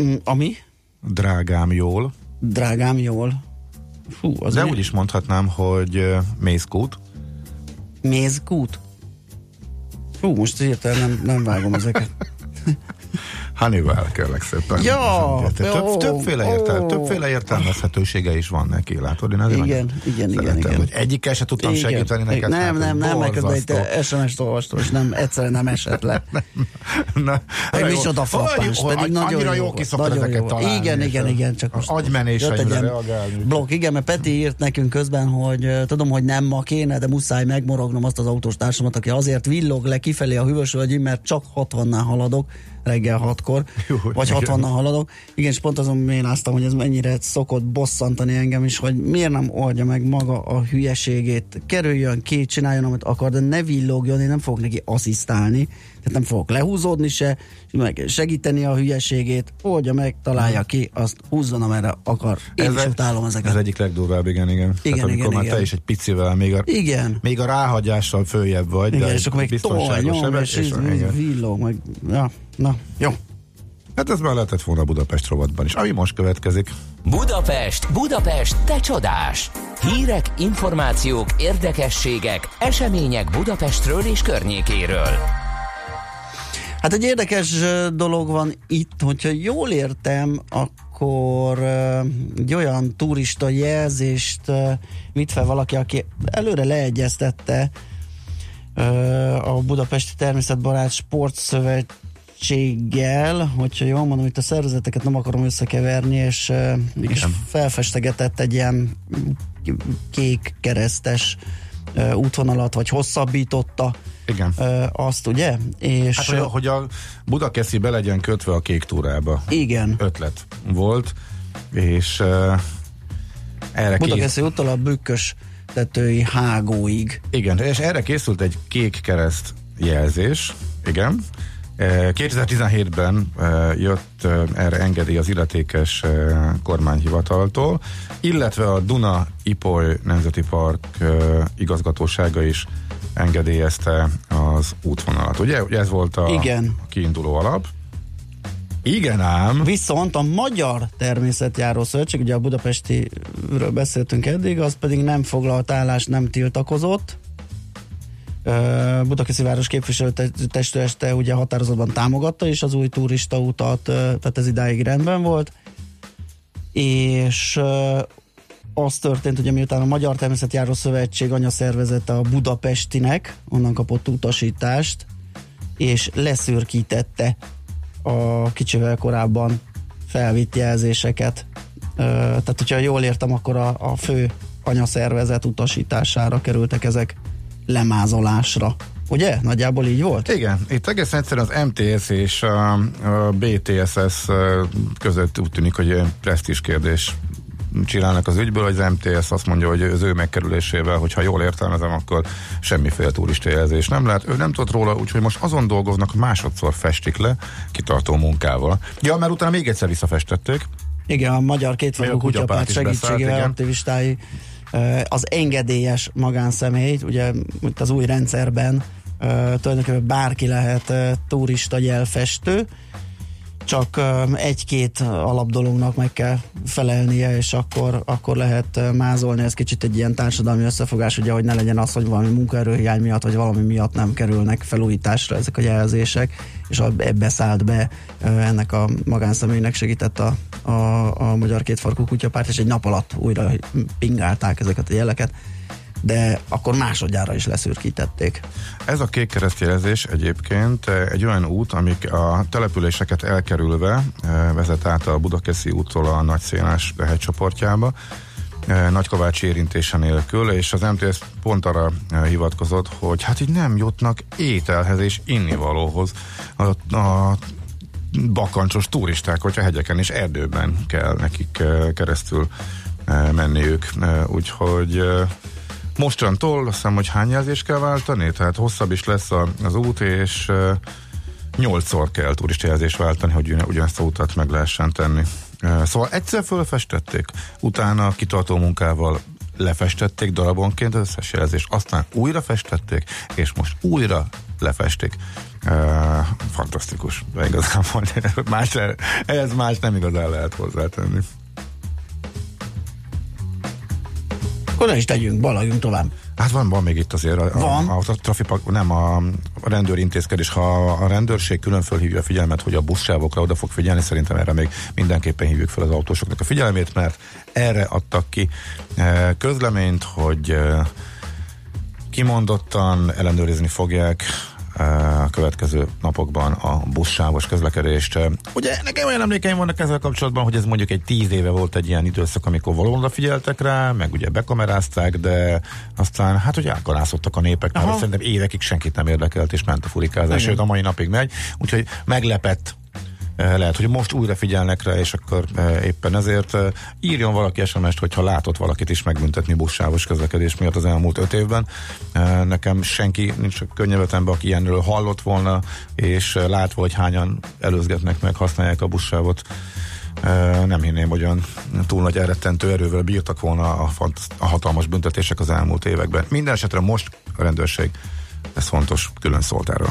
Mm, ami drágám jól, drágám jól. Fú, az de mi? úgy is mondhatnám, hogy e, mézkút. Mézkút? Fú, most hirtelen nem, nem vágom ezeket. Honeywell, kérlek szépen. Ja, Több, ó, többféle, értel, ó. többféle értelmezhetősége is van neki, látod? Én azért Igen, igen, igen, szeretem, igen. Hogy egyikkel se tudtam Igen. segíteni neked. Nem, hát nem, nem, neked egy SMS-t olvastam, és nem, egyszerűen nem esett le. Na, Egy micsoda frappáns, Hogy- pedig hogy nagyon annyira jó jó ki Nagyon ezeket jó. találni. Igen, igen, igen, csak most agymenéseimre jött egy. Blokk, igen, mert Peti írt nekünk közben, hogy tudom, hogy nem ma kéne, de muszáj megmorognom azt az autós társamat, aki azért villog le kifelé a hűvösvölgyig, mert csak 60-nál haladok reggel 6-kor, Jó, vagy. 60-nal haladok. Igen, és pont azon méláztam, hogy ez mennyire szokott bosszantani engem is, hogy miért nem oldja meg maga a hülyeségét, kerüljön ki, csináljon, amit akar, de ne villogjon, én nem fogok neki asszisztálni, tehát nem fogok lehúzódni se, meg segíteni a hülyeségét, oldja meg, találja ki, azt húzzon, amerre akar. Én Ez is utálom ezeket. Ez egyik legdurvább, igen, igen. Igen, Tehát amikor igen, már igen. te is egy picivel, még a, Igen. még a ráhagyással följebb vagy, Igen, de és akkor még tolj, biztonságos nyom, és, és, és villog, meg, ja, na, jó. Hát ez már lehetett volna Budapest rovatban is. Ami most következik. Budapest, Budapest, te csodás! Hírek, információk, érdekességek, események Budapestről és környékéről. Hát egy érdekes dolog van itt, hogyha jól értem, akkor egy olyan turista jelzést vitt fel valaki, aki előre leegyeztette a Budapesti Természetbarát Sportszövetséggel, hogyha jól mondom, itt a szervezeteket nem akarom összekeverni, és, és felfestegetett egy ilyen kék keresztes útvonalat, vagy hosszabbította Igen. azt, ugye? És Hát, hogy, a- hogy a Budakeszi be legyen kötve a kék túrába. igen, Ötlet volt, és uh, erre Budakeszi úttal a bükkös tetői hágóig. igen, és erre készült egy kék kereszt jelzés, igen. Eh, 2017-ben eh, jött erre engedély az illetékes kormányhivataltól, illetve a Duna Ipoly Nemzeti Park igazgatósága is engedélyezte az útvonalat. Ugye, Ugye ez volt a, Igen. a kiinduló alap. Igen ám, Viszont a Magyar Természetjáró Szövetség, ugye a budapestiről beszéltünk eddig, az pedig nem foglalt állást, nem tiltakozott. Budakeszi város képviselőtestülete ugye határozatban támogatta is az új turista utat, tehát ez idáig rendben volt. És az történt, hogy miután a Magyar Természetjáró Szövetség anyaszervezete a Budapestinek, onnan kapott utasítást, és leszürkítette a kicsivel korábban felvitt jelzéseket. Tehát, hogyha jól értem, akkor a, a fő anyaszervezet utasítására kerültek ezek lemázolásra. Ugye? Nagyjából így volt? Igen, itt egész egyszerűen az MTS és a, a BTSS között úgy tűnik, hogy presztis kérdés csinálnak az ügyből, hogy az MTS azt mondja, hogy az ő megkerülésével, hogyha jól értelmezem, akkor semmiféle turistajelzés nem lehet. Ő nem tudott róla, úgyhogy most azon dolgoznak, másodszor festik le, kitartó munkával. Ja, mert utána még egyszer visszafestették. Igen, a Magyar Kétfogú Kutyapárt segítségével aktivistái az engedélyes magánszemély, ugye itt az új rendszerben tulajdonképpen bárki lehet turista jelfestő, csak egy-két alapdolognak meg kell felelnie, és akkor, akkor lehet mázolni. Ez kicsit egy ilyen társadalmi összefogás, ugye, hogy ne legyen az, hogy valami munkaerőhiány miatt, vagy valami miatt nem kerülnek felújításra ezek a jelzések, és ebbe szállt be ennek a magánszemélynek segített a, a, a Magyar Kétfarkú Kutyapárt, és egy nap alatt újra pingálták ezeket a jeleket de akkor másodjára is leszürkítették. Ez a kék keresztjelezés egyébként egy olyan út, amik a településeket elkerülve eh, vezet át a Budakeszi úttól a Nagyszénás hegycsoportjába, eh, Nagykovács érintése nélkül, és az MTS pont arra eh, hivatkozott, hogy hát így nem jutnak ételhez és innivalóhoz a, a bakancsos turisták, hogyha hegyeken és erdőben kell nekik keresztül menniük. Úgyhogy Mostantól azt hiszem, hogy hány jelzést kell váltani? Tehát hosszabb is lesz a, az út, és uh, nyolcszor kell turistajelzést váltani, hogy ugyanezt a utat meg lehessen tenni. Uh, szóval egyszer fölfestették, utána kitartó munkával lefestették darabonként az összes jelzést, aztán újra festették, és most újra lefestik. Uh, fantasztikus. Igazából más, ehhez más nem igazán lehet hozzátenni. Akkor ne is tegyünk, balagjunk tovább. Hát van, van még itt azért a, van. a, a, trafipak, nem a, rendőrintézkedés, ha a rendőrség külön fölhívja a figyelmet, hogy a buszsávokra oda fog figyelni, szerintem erre még mindenképpen hívjuk fel az autósoknak a figyelmét, mert erre adtak ki e, közleményt, hogy e, kimondottan ellenőrizni fogják a következő napokban a buszsávos közlekedést. Ugye nekem olyan emlékeim vannak ezzel kapcsolatban, hogy ez mondjuk egy tíz éve volt egy ilyen időszak, amikor valóban figyeltek rá, meg ugye bekamerázták, de aztán hát ugye elkarászottak a népek, mert szerintem évekig senkit nem érdekelt, és ment a furikázás, sőt a mai napig megy, úgyhogy meglepett lehet, hogy most újra figyelnek rá, és akkor eh, éppen ezért eh, írjon valaki SMS-t, hogyha látott valakit is megbüntetni buszsávos közlekedés miatt az elmúlt öt évben. Nekem senki nincs a könnyevetemben, aki ilyenről hallott volna, és látva, hogy hányan előzgetnek meg, használják a buszsávot nem hinném, hogy olyan túl nagy elrettentő erővel bírtak volna a, a hatalmas büntetések az elmúlt években. Minden esetre most a rendőrség, ez fontos, külön szólt erről.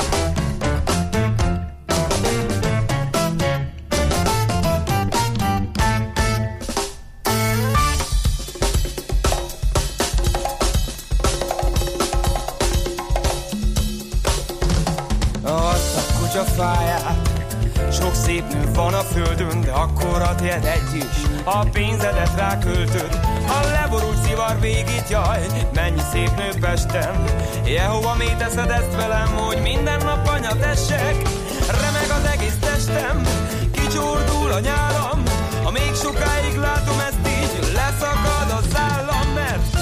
Akkor a egy is A pénzedet ráköltöd. A leborult szivar végét, jaj Mennyi szép nő Pesten Jehova, mi teszed ezt velem, hogy minden nap anya tessek? Remeg az egész testem Kicsordul a nyálam. Ha még sokáig látom ezt így Leszakad az állam, mert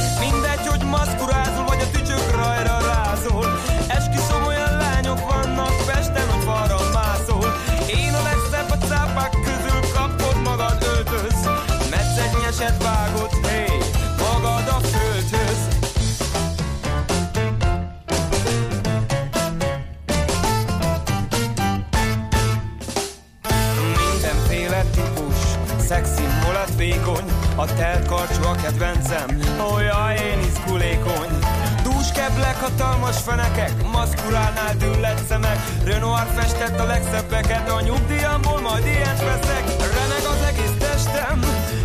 vékony A telt karcsú a kedvencem, olyan én izgulékony Keblek, hatalmas fenekek, maszkulánál düllett szemek. Renoir festett a legszebbeket, a nyugdíjamból majd ilyet veszek. Remeg az egész testem,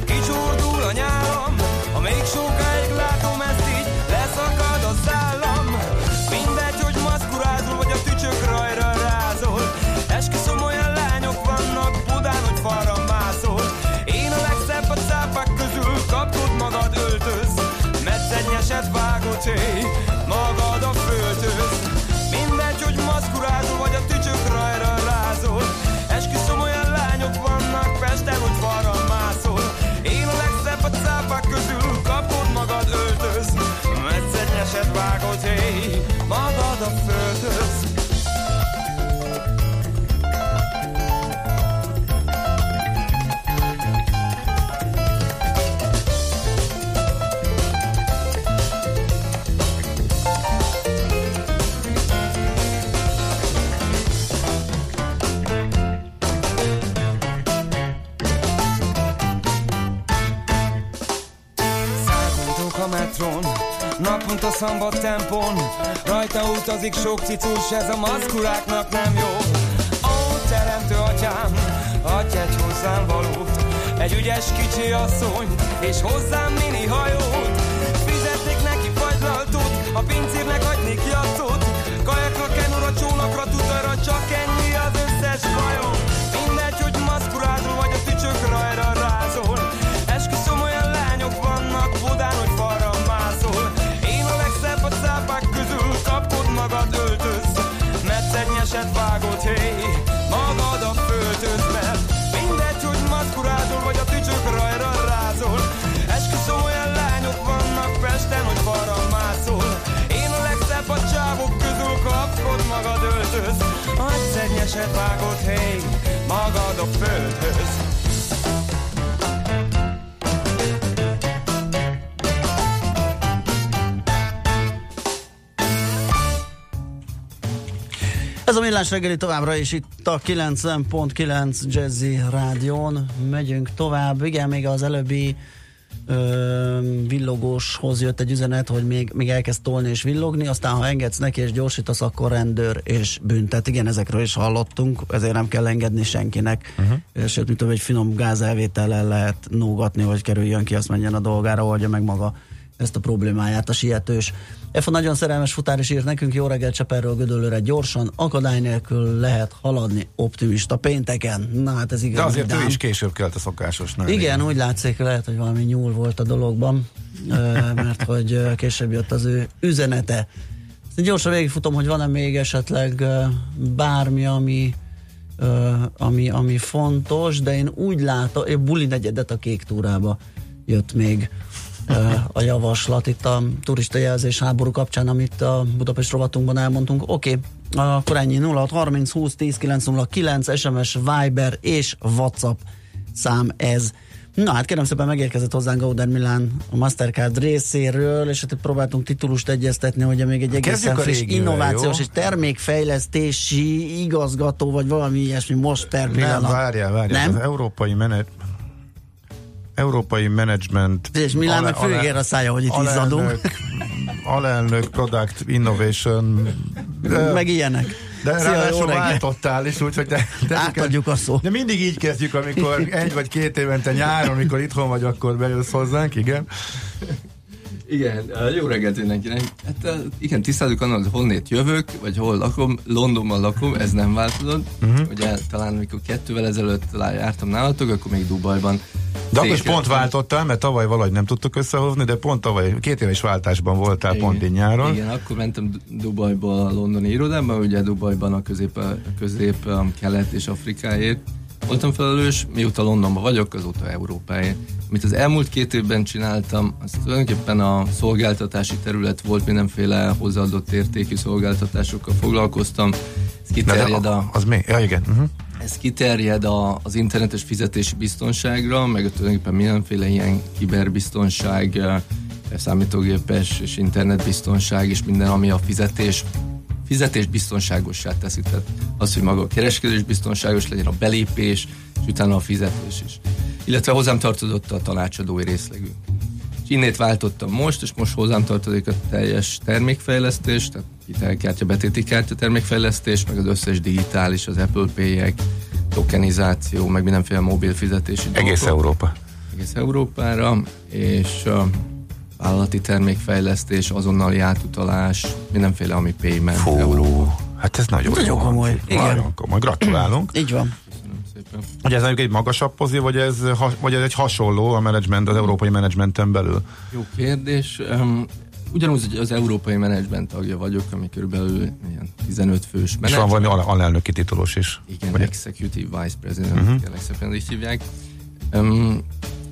kicsordul a nyálam. Még sokáig látom ezt így, leszakad a szállam. Mindegy, hogy maszkurázol, vagy a tücsök rajra rázol. Esküszöm olyan lányok vannak Budán, hogy falra day magad a földhöz. Naponta szambat tempón. Rajta utazik sok cicus Ez a maszkuláknak nem jó. Ó, teremtő atyám Adj egy hozzám valót. Egy ügyes kicsi asszony És hozzám mini hajót. Fizetnék neki fagylaltot A pincérnek hagynék jattot Kajakra, kenura, csónakra, tutajra Csak ennyi az összes bajom Hogy szegnyeset vágod, hé Magad a földhöz Ez a Millás reggeli továbbra is itt a 90.9 Jazzy Rádión. Megyünk tovább. Igen, még az előbbi ö, villogóshoz jött egy üzenet, hogy még, még elkezd tolni és villogni, aztán ha engedsz neki és gyorsítasz, akkor rendőr és büntet. Igen, ezekről is hallottunk, ezért nem kell engedni senkinek. Uh-huh. Sőt, mint egy finom gázelvétellel lehet nógatni, hogy kerüljön ki, azt menjen a dolgára, oldja meg maga ezt a problémáját a sietős. Efa nagyon szerelmes futár is írt nekünk, jó reggel Cseperről Gödöllőre gyorsan, akadály nélkül lehet haladni optimista pénteken. Na hát ez igen. De azért ő is később kelt a szokásos. Nem Igen, úgy látszik, lehet, hogy valami nyúl volt a dologban, mert hogy később jött az ő üzenete. Gyorsan végigfutom, hogy van-e még esetleg bármi, ami, ami, ami fontos, de én úgy látom, én buli negyedet a kék túrába jött még a javaslat itt a turista jelzés háború kapcsán, amit a Budapest rovatunkban elmondtunk. Oké, okay. akkor ennyi 06 30 20 10 909 SMS, Viber és WhatsApp szám ez. Na hát kérem szépen megérkezett hozzánk Gauder Milán a Mastercard részéről, és hát próbáltunk titulust egyeztetni, hogy még egy egészen friss innovációs jó? és termékfejlesztési igazgató, vagy valami ilyesmi most Nem, pillanat. várjál, várjál. Nem? Az európai menet Európai Management És Milán meg ale- főgér a szája, hogy itt izzadunk. alelnök, alelnök Product Innovation de, Meg ilyenek. de Szia, ráadásul váltottál is, úgyhogy te, te Átadjuk a szót. De mindig így kezdjük, amikor egy vagy két évente nyáron, amikor itthon vagy, akkor bejössz hozzánk, igen. Igen, jó reggelt mindenkinek. Hát igen, tisztázunk annak, hogy honnét jövök, vagy hol lakom. Londonban lakom, ez nem változott. Uh-huh. Ugye talán amikor kettővel ezelőtt jártam nálatok, akkor még Dubajban. De akkor is pont váltottál, mert tavaly valahogy nem tudtuk összehozni, de pont tavaly két éves váltásban voltál Igen. pont így nyáron. Igen, akkor mentem Du- Dubajból a londoni irodába, ugye Dubajban a közép, a közép a kelet és Afrikáért voltam felelős, mióta Londonban vagyok, azóta Európáért. Amit az elmúlt két évben csináltam, az tulajdonképpen a szolgáltatási terület volt, mindenféle hozzáadott értékű szolgáltatásokkal foglalkoztam. Ez kiterjed a, az mi? Ja, igen. Uh-huh. Ez kiterjed a, az internetes fizetési biztonságra, meg tulajdonképpen mindenféle ilyen kiberbiztonság, eh, számítógépes és internetbiztonság, és minden, ami a fizetés fizetés biztonságossá teszi. Tehát az, hogy maga a kereskedés biztonságos legyen, a belépés, és utána a fizetés is. Illetve hozzám tartozott a tanácsadói részlegű. És innét váltottam most, és most hozzám tartozik a teljes termékfejlesztés, tehát hitelkártya, betéti kártya termékfejlesztés, meg az összes digitális, az Apple Pay-ek, tokenizáció, meg mindenféle mobil fizetési Egész dolgok. Európa. Egész Európára, és uh, vállalati termékfejlesztés, azonnali átutalás, mindenféle, ami payment Fú, Európa. hát ez nagyon, Nagyon jó. komoly. Igen. Nagyon komoly. Gratulálunk. Így van. Hogy ez egy magasabb pozi, vagy ez, vagy ez egy hasonló a menedzsment, az európai menedzsmenten belül? Jó kérdés. Um, ugyanúgy az európai menedzsment tagja vagyok, ami körülbelül ilyen 15 fős És van menedzsment. valami al- alelnöki titulós is. Igen, Vagy- Executive Vice President, uh-huh. szépen így hívják. Um,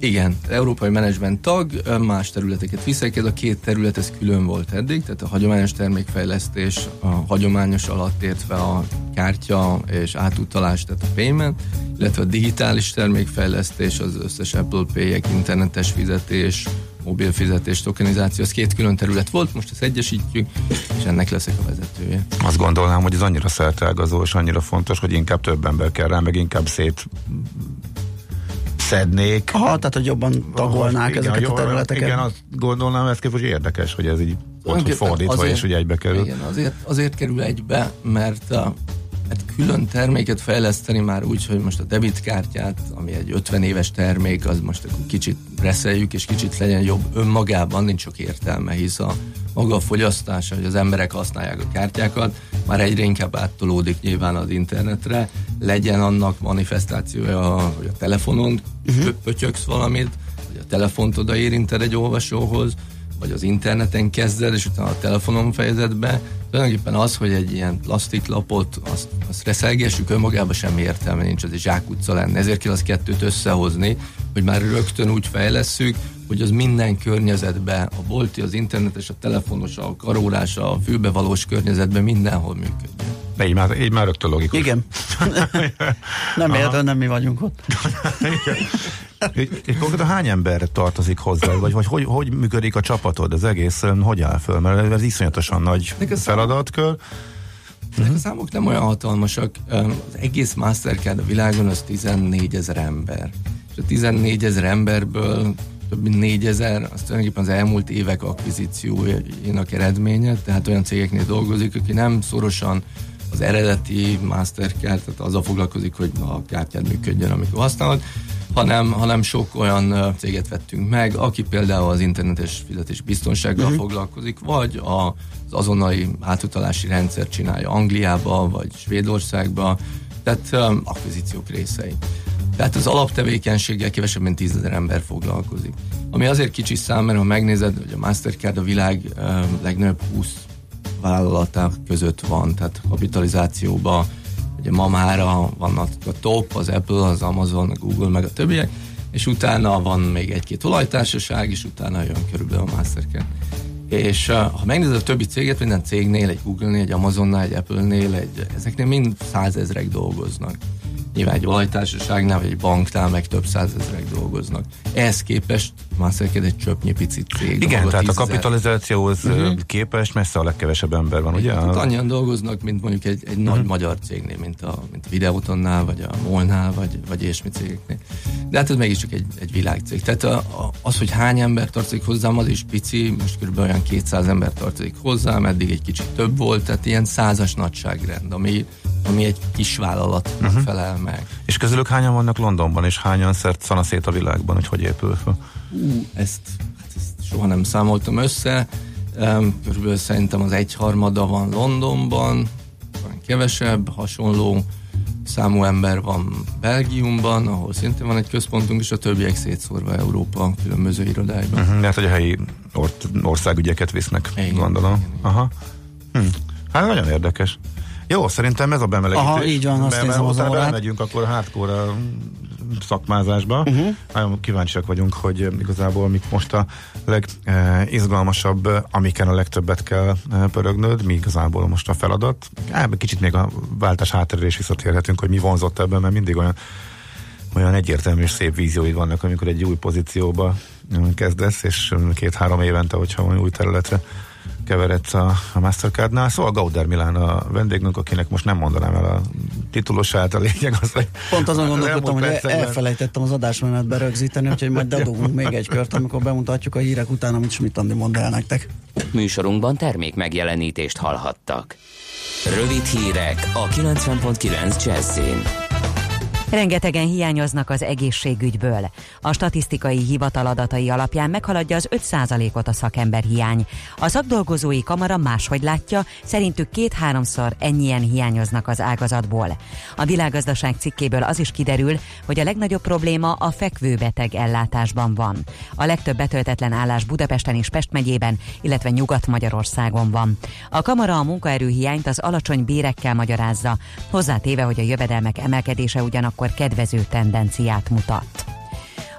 igen, európai menedzsment tag, más területeket viszek, ez a két terület ez külön volt eddig, tehát a hagyományos termékfejlesztés, a hagyományos alatt értve a kártya és átutalás, tehát a payment, illetve a digitális termékfejlesztés, az összes Apple Pay-ek, internetes fizetés, mobil fizetés, tokenizáció, az két külön terület volt, most ezt egyesítjük, és ennek leszek a vezetője. Azt gondolnám, hogy ez annyira szerteágazó és annyira fontos, hogy inkább több ember kell rá, meg inkább szét szednék. Aha, tehát hogy jobban tagolnák igen, ezeket jó, a területeket. Igen, azt gondolnám, ez hogy érdekes, hogy ez így ott, hogy fordítva, Azért- és hogy egybe kerül. Igen, azért, azért kerül egybe, mert a, külön terméket fejleszteni már úgy, hogy most a debitkártyát, ami egy 50 éves termék, az most akkor kicsit reszeljük, és kicsit legyen jobb önmagában, nincs sok értelme, hisz a maga a fogyasztása, hogy az emberek használják a kártyákat, már egyre inkább áttolódik nyilván az internetre, legyen annak manifestációja, hogy a telefonon uh-huh. pötyöksz valamit, vagy a telefont oda érinted egy olvasóhoz, vagy az interneten kezded, és utána a telefonon fejezed be. Tulajdonképpen az, hogy egy ilyen plastiklapot, azt, azt reszelgessük, önmagában semmi értelme nincs, az egy zsákutca lenne. Ezért kell az kettőt összehozni, hogy már rögtön úgy fejlesszük, hogy az minden környezetben, a bolti, az internetes, a telefonos, a karórás, a fülbevalós környezetben mindenhol működjön. De így már, így már rögtön logikus. Igen. nem értem, nem mi vagyunk ott. És és konkrétan hány ember tartozik hozzá, vagy, vagy hogy, hogy működik a csapatod? Ez egész hogy áll föl? Mert ez iszonyatosan nagy feladatkör. Ezek a számok nem olyan hatalmasak. Az egész Mastercard a világon az 14 ezer ember. És a 14 ezer emberből több mint 4 ezer, az tulajdonképpen az elmúlt évek akvizíciójának eredménye, tehát olyan cégeknél dolgozik, aki nem szorosan az eredeti Mastercard, tehát azzal foglalkozik, hogy a kártyád működjön, amikor használod, hanem, hanem sok olyan céget vettünk meg, aki például az internetes fizetés biztonsággal uh-huh. foglalkozik, vagy a, az azonnali átutalási rendszer csinálja Angliába, vagy Svédországba, tehát um, akvizíciók részei. Tehát az alaptevékenységgel kevesebb, mint 10 ezer ember foglalkozik. Ami azért kicsi szám, mert ha megnézed, hogy a Mastercard a világ um, legnagyobb 20 vállalaták között van, tehát kapitalizációban ugye ma már a, a top, az Apple, az Amazon, a Google, meg a többiek, és utána van még egy-két olajtársaság, és utána jön körülbelül a Mastercard. És ha megnézed a többi céget, minden cégnél, egy Google-nél, egy Amazonnál, egy Apple-nél, egy, ezeknél mind százezrek dolgoznak. Nyilván egy olajtársaságnál, vagy egy banknál meg több százezrek dolgoznak. Ehhez képest Mastercard egy csöpnyi picit cég. Igen, tehát a kapitalizációhoz Mhm. uh-huh. képest messze a legkevesebb ember van, ugye? Hát annyian dolgoznak, mint mondjuk egy, egy nagy magyar cégnél, mint a, mint a Videótonnál, vagy a Molnál, vagy, vagy ilyesmi cégeknél. De hát ez mégiscsak egy, egy világcég. Tehát a, a, az, hogy hány ember tartozik hozzám, az is pici, most kb. olyan 200 ember tartozik hozzám, eddig egy kicsit több volt, tehát ilyen százas nagyságrend, ami, ami egy kis vállalatnak Mhm. uh-huh. felel meg. És közülük hányan vannak Londonban, és hányan szert szanaszét a világban, hogy hogy épül fel? Ú, ezt, hát ezt soha nem számoltam össze. Körülbelül szerintem az egyharmada van Londonban, van kevesebb, hasonló számú ember van Belgiumban, ahol szintén van egy központunk, és a többiek szétszórva Európa különböző irodáiban. Uh-huh. Lehet, hogy a helyi or- országügyeket visznek, igen, gondolom. Igen, Aha. Hm. Hát nagyon érdekes. Jó, szerintem ez a bemelegítés. Aha, így van, azt nézem az órát. belemegyünk akkor hardcore szakmázásba. Uh-huh. Nagyon kíváncsiak vagyunk, hogy eh, igazából mik most a legizgalmasabb, eh, amiken a legtöbbet kell eh, pörögnöd, mi igazából most a feladat. Á, kicsit még a váltás hátterére is visszatérhetünk, hogy mi vonzott ebben, mert mindig olyan olyan egyértelmű és szép vízióid vannak, amikor egy új pozícióba mm, kezdesz, és két-három évente, hogyha olyan új területre keveredsz a, a Mastercardnál. Szóval Gauder Milán a vendégünk, akinek most nem mondanám el a titulosát, a lényeg az, hogy Pont azon az gondolkodtam, hogy percekben- elfelejtettem az adásmenetbe rögzíteni, úgyhogy majd dadogunk még egy kört, amikor bemutatjuk a hírek után, amit Schmidt Andi mond el nektek. Műsorunkban termék megjelenítést hallhattak. Rövid hírek a 90.9 Jazzin. Rengetegen hiányoznak az egészségügyből. A statisztikai hivatal adatai alapján meghaladja az 5%-ot a szakemberhiány. A szakdolgozói kamara máshogy látja, szerintük két-háromszor ennyien hiányoznak az ágazatból. A világgazdaság cikkéből az is kiderül, hogy a legnagyobb probléma a fekvőbeteg ellátásban van. A legtöbb betöltetlen állás Budapesten és Pest megyében, illetve Nyugat-Magyarországon van. A kamara a munkaerőhiányt az alacsony bérekkel magyarázza, hozzátéve, hogy a jövedelmek emelkedése ugyanakkor kedvező tendenciát mutat.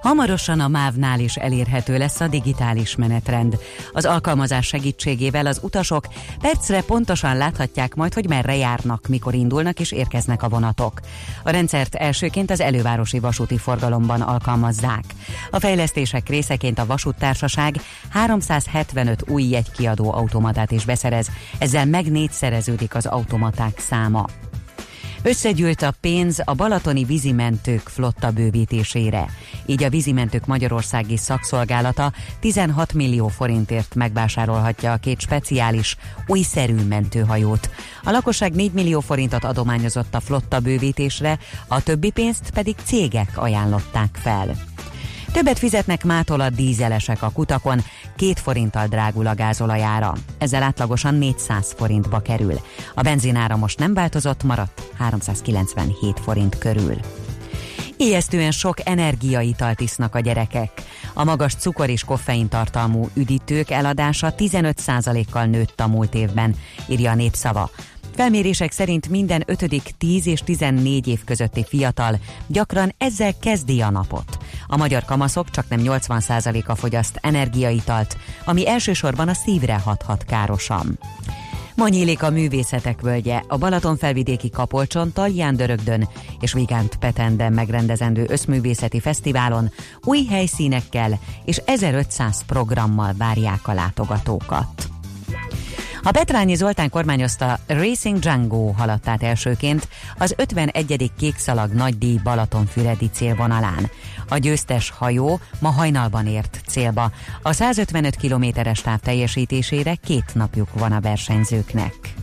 Hamarosan a MÁV-nál is elérhető lesz a digitális menetrend. Az alkalmazás segítségével az utasok percre pontosan láthatják majd, hogy merre járnak, mikor indulnak és érkeznek a vonatok. A rendszert elsőként az elővárosi vasúti forgalomban alkalmazzák. A fejlesztések részeként a vasúttársaság 375 új jegykiadó automatát is beszerez, ezzel meg négyszereződik az automaták száma. Összegyűlt a pénz a balatoni vízimentők flotta bővítésére. Így a vízimentők Magyarországi szakszolgálata 16 millió forintért megvásárolhatja a két speciális, újszerű mentőhajót. A lakosság 4 millió forintot adományozott a flotta bővítésre, a többi pénzt pedig cégek ajánlották fel. Többet fizetnek mától a dízelesek a kutakon, két forinttal drágul a gázolajára. Ezzel átlagosan 400 forintba kerül. A benzinára most nem változott, maradt 397 forint körül. Ijesztően sok energiaitalt isznak a gyerekek. A magas cukor és koffein tartalmú üdítők eladása 15%-kal nőtt a múlt évben, írja a népszava. Felmérések szerint minden ötödik 10 és 14 év közötti fiatal gyakran ezzel kezdi a napot. A magyar kamaszok csak nem 80%-a fogyaszt energiaitalt, ami elsősorban a szívre hathat károsan. Ma nyílik a művészetek völgye, a Balaton felvidéki Kapolcson, Dörögdön és Vigánt Petenden megrendezendő összművészeti fesztiválon új helyszínekkel és 1500 programmal várják a látogatókat. A Petrányi Zoltán kormányozta Racing Django haladt át elsőként az 51. kékszalag nagydíj Balatonfüredi célvonalán. A győztes hajó ma hajnalban ért célba. A 155 kilométeres táv teljesítésére két napjuk van a versenyzőknek.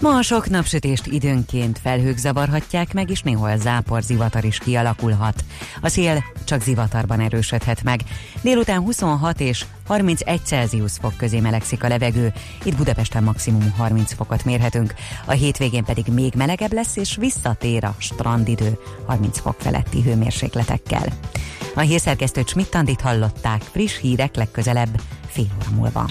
Ma a sok napsütést időnként felhők zavarhatják meg, és néhol zápor zivatar is kialakulhat. A szél csak zivatarban erősödhet meg. Délután 26 és 31 Celsius fok közé melegszik a levegő, itt Budapesten maximum 30 fokot mérhetünk, a hétvégén pedig még melegebb lesz, és visszatér a strandidő 30 fok feletti hőmérsékletekkel. A hírszerkesztő Csmittandit hallották, friss hírek legközelebb fél óra múlva.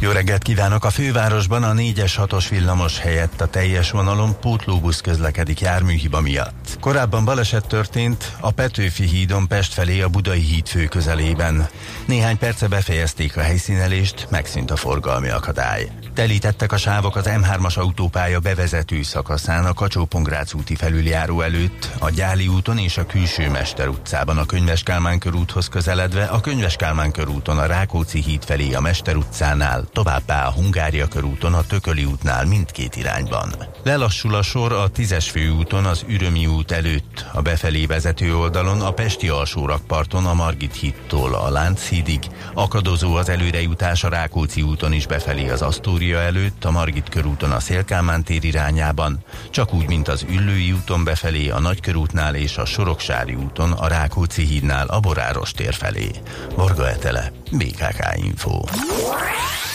jó reggelt kívánok! A fővárosban a 4-es 6-os villamos helyett a teljes vonalon pótlóbusz közlekedik járműhiba miatt. Korábban baleset történt a Petőfi hídon Pest felé a Budai híd fő közelében. Néhány perce befejezték a helyszínelést, megszűnt a forgalmi akadály. Telítettek a sávok az M3-as autópálya bevezető szakaszán a kacsó úti felüljáró előtt, a Gyáli úton és a Külső Mester utcában a Könyves Kálmán körúthoz közeledve, a Könyves Kálmán körúton a Rákóczi híd felé a Mester utcánál, továbbá a Hungária körúton a Tököli útnál mindkét irányban. Lelassul a sor a Tízes főúton az Ürömi út előtt, a befelé vezető oldalon a Pesti alsórakparton a Margit hídtól a Lánchídig, akadozó az előrejutás a Rákóczi úton is befelé az Asztória előtt, a Margit körúton a Szélkámán tér irányában, csak úgy, mint az Üllői úton befelé a Nagykörútnál és a Soroksári úton a Rákóczi hídnál a Boráros tér felé. Varga Etele, BKK Info.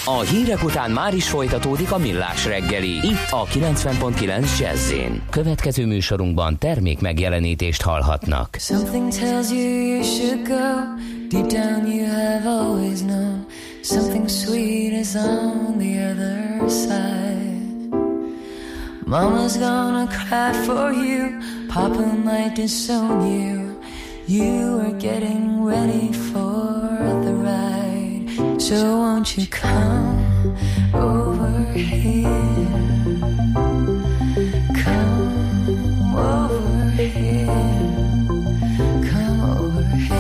A hírek után már is folytatódik a millás reggeli. Itt a 90.9 jazz Következő műsorunkban termék megjelenítést hallhatnak. Something tells you you should go. Deep down you have always known. Something sweet is on the other side. Mama's gonna cry for you. Papa might disown you. You are getting ready for the ride. So won't you come over here? Come over here. Come over here.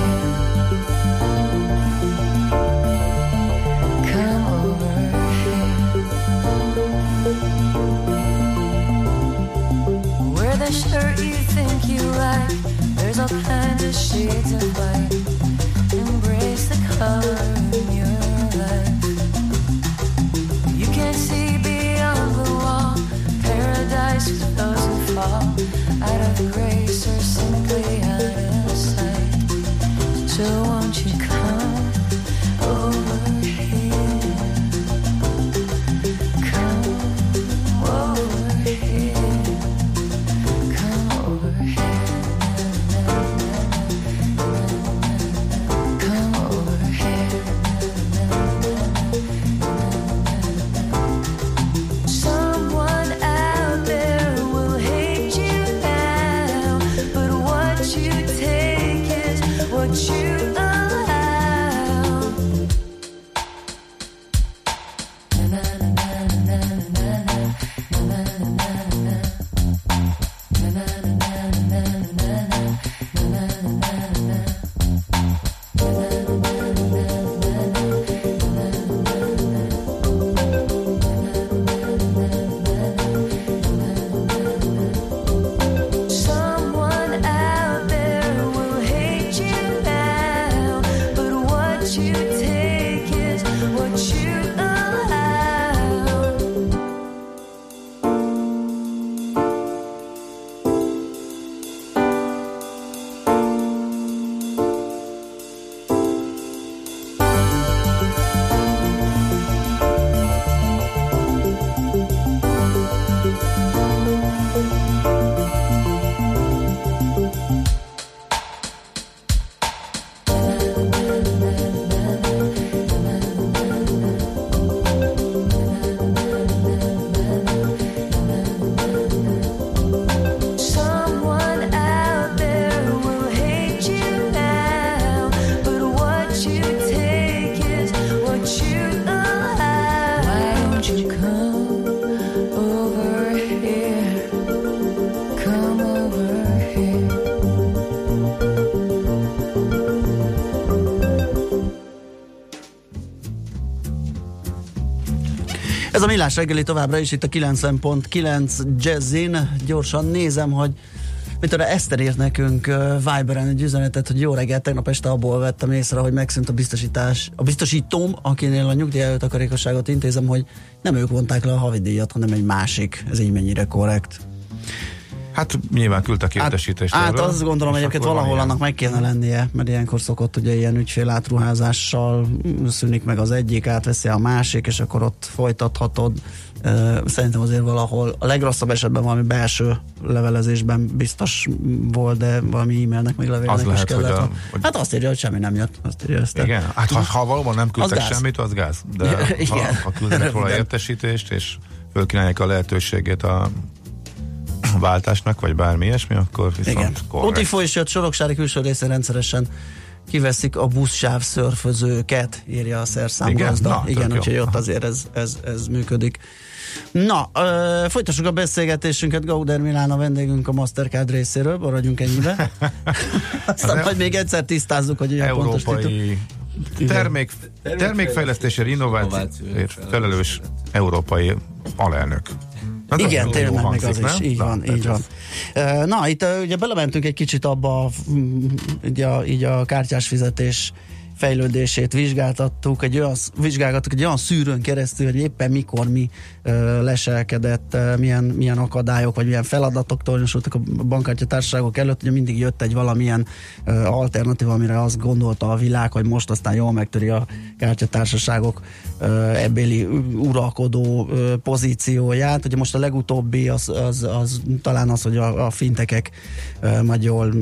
Come over here. Wear the shirt you think you like. There's all kinds of shades of white. Embrace the color. Millás reggeli továbbra is itt a 90.9 Jazzin. Gyorsan nézem, hogy mit arra Eszter írt nekünk uh, Viberen egy üzenetet, hogy jó reggel, tegnap este abból vettem észre, hogy megszűnt a biztosítás. A biztosítóm, akinél a nyugdíj takarékosságot intézem, hogy nem ők vonták le a havidíjat, hanem egy másik. Ez így mennyire korrekt. Hát nyilván küldtek értesítést. Hát, hát azt gondolom egyébként valahol annak meg kéne lennie, mert ilyenkor szokott ugye ilyen ügyfél átruházással szűnik meg az egyik, átveszi a másik, és akkor ott folytathatod. Szerintem azért valahol a legrosszabb esetben valami belső levelezésben biztos volt, de valami e-mailnek meg levélnek az lehet, is kellett. Hogy a, hogy... Hát azt írja, hogy semmi nem jött. Azt írja ezt. Igen, hát ha, ha valóban nem küldtek Az semmit, az gáz. De Igen. ha, ha küldenek róla értesítést, és fölkínálják a lehetőségét a váltásnak, vagy bármi ilyesmi, akkor viszont Igen. korrekt. Utifó is jött Soroksári külső részén rendszeresen kiveszik a buszsáv szörfözőket, írja a szerszámgazda. Igen? Na, Igen, úgyhogy ott azért ez, ez, ez működik. Na, ö, folytassuk a beszélgetésünket. Gauder Milán a vendégünk a Mastercard részéről, maradjunk ennyibe. Aztán Az majd még egyszer tisztázzuk, hogy olyan pontos titul. európai termék, termékfejlesztésért, innovációért felelős európai alelnök. Hát Igen, tényleg meg az is, nem? így Na, van, így van. ez- Na, itt ugye belementünk egy kicsit abba, így a, így a kártyás fizetés fejlődését vizsgáltattuk, egy olyan, vizsgálgattuk egy olyan szűrőn keresztül, hogy éppen mikor mi ö, leselkedett, ö, milyen, milyen akadályok, vagy milyen feladatok tornyosultak a bankkártya társaságok előtt, ugye mindig jött egy valamilyen ö, alternatíva, amire azt gondolta a világ, hogy most aztán jól megtöri a kártyatársaságok ö, ebbéli uralkodó ö, pozícióját. Ugye most a legutóbbi az, az, az talán az, hogy a, a fintekek ö, majd jól,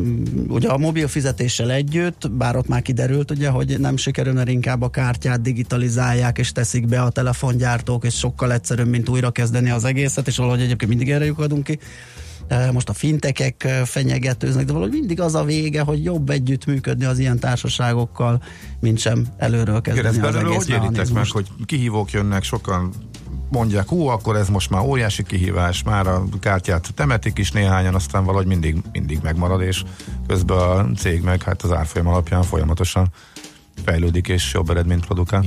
ugye a mobil fizetéssel együtt, bár ott már kiderült, ugye, hogy nem sikerül, mert inkább a kártyát digitalizálják és teszik be a telefongyártók, és sokkal egyszerűbb, mint újra kezdeni az egészet, és valahogy egyébként mindig erre lyukadunk ki. Most a fintekek fenyegetőznek, de valahogy mindig az a vége, hogy jobb együttműködni az ilyen társaságokkal, mint sem előről Igen, kezdeni az belőle egész hogy éritek meg, hogy kihívók jönnek, sokan mondják, hú, akkor ez most már óriási kihívás, már a kártyát temetik is néhányan, aztán valahogy mindig, mindig megmarad, és közben a cég meg hát az árfolyam alapján folyamatosan fejlődik és jobb eredményt produkál.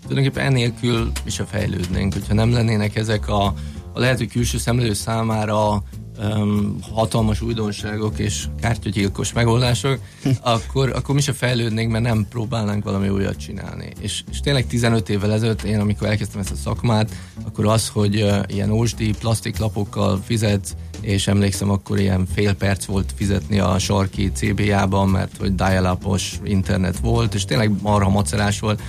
tulajdonképpen enélkül is se fejlődnénk, hogyha nem lennének ezek a, a lehet, hogy külső szemlélő számára um, hatalmas újdonságok és kártyagyilkos megoldások, akkor, akkor mi se fejlődnénk, mert nem próbálnánk valami újat csinálni. És, és tényleg 15 évvel ezelőtt, én amikor elkezdtem ezt a szakmát, akkor az, hogy uh, ilyen ósdi plastiklapokkal fizetsz, és emlékszem, akkor ilyen fél perc volt fizetni a sarki CBA-ban, mert hogy dial internet volt, és tényleg marha macerás volt,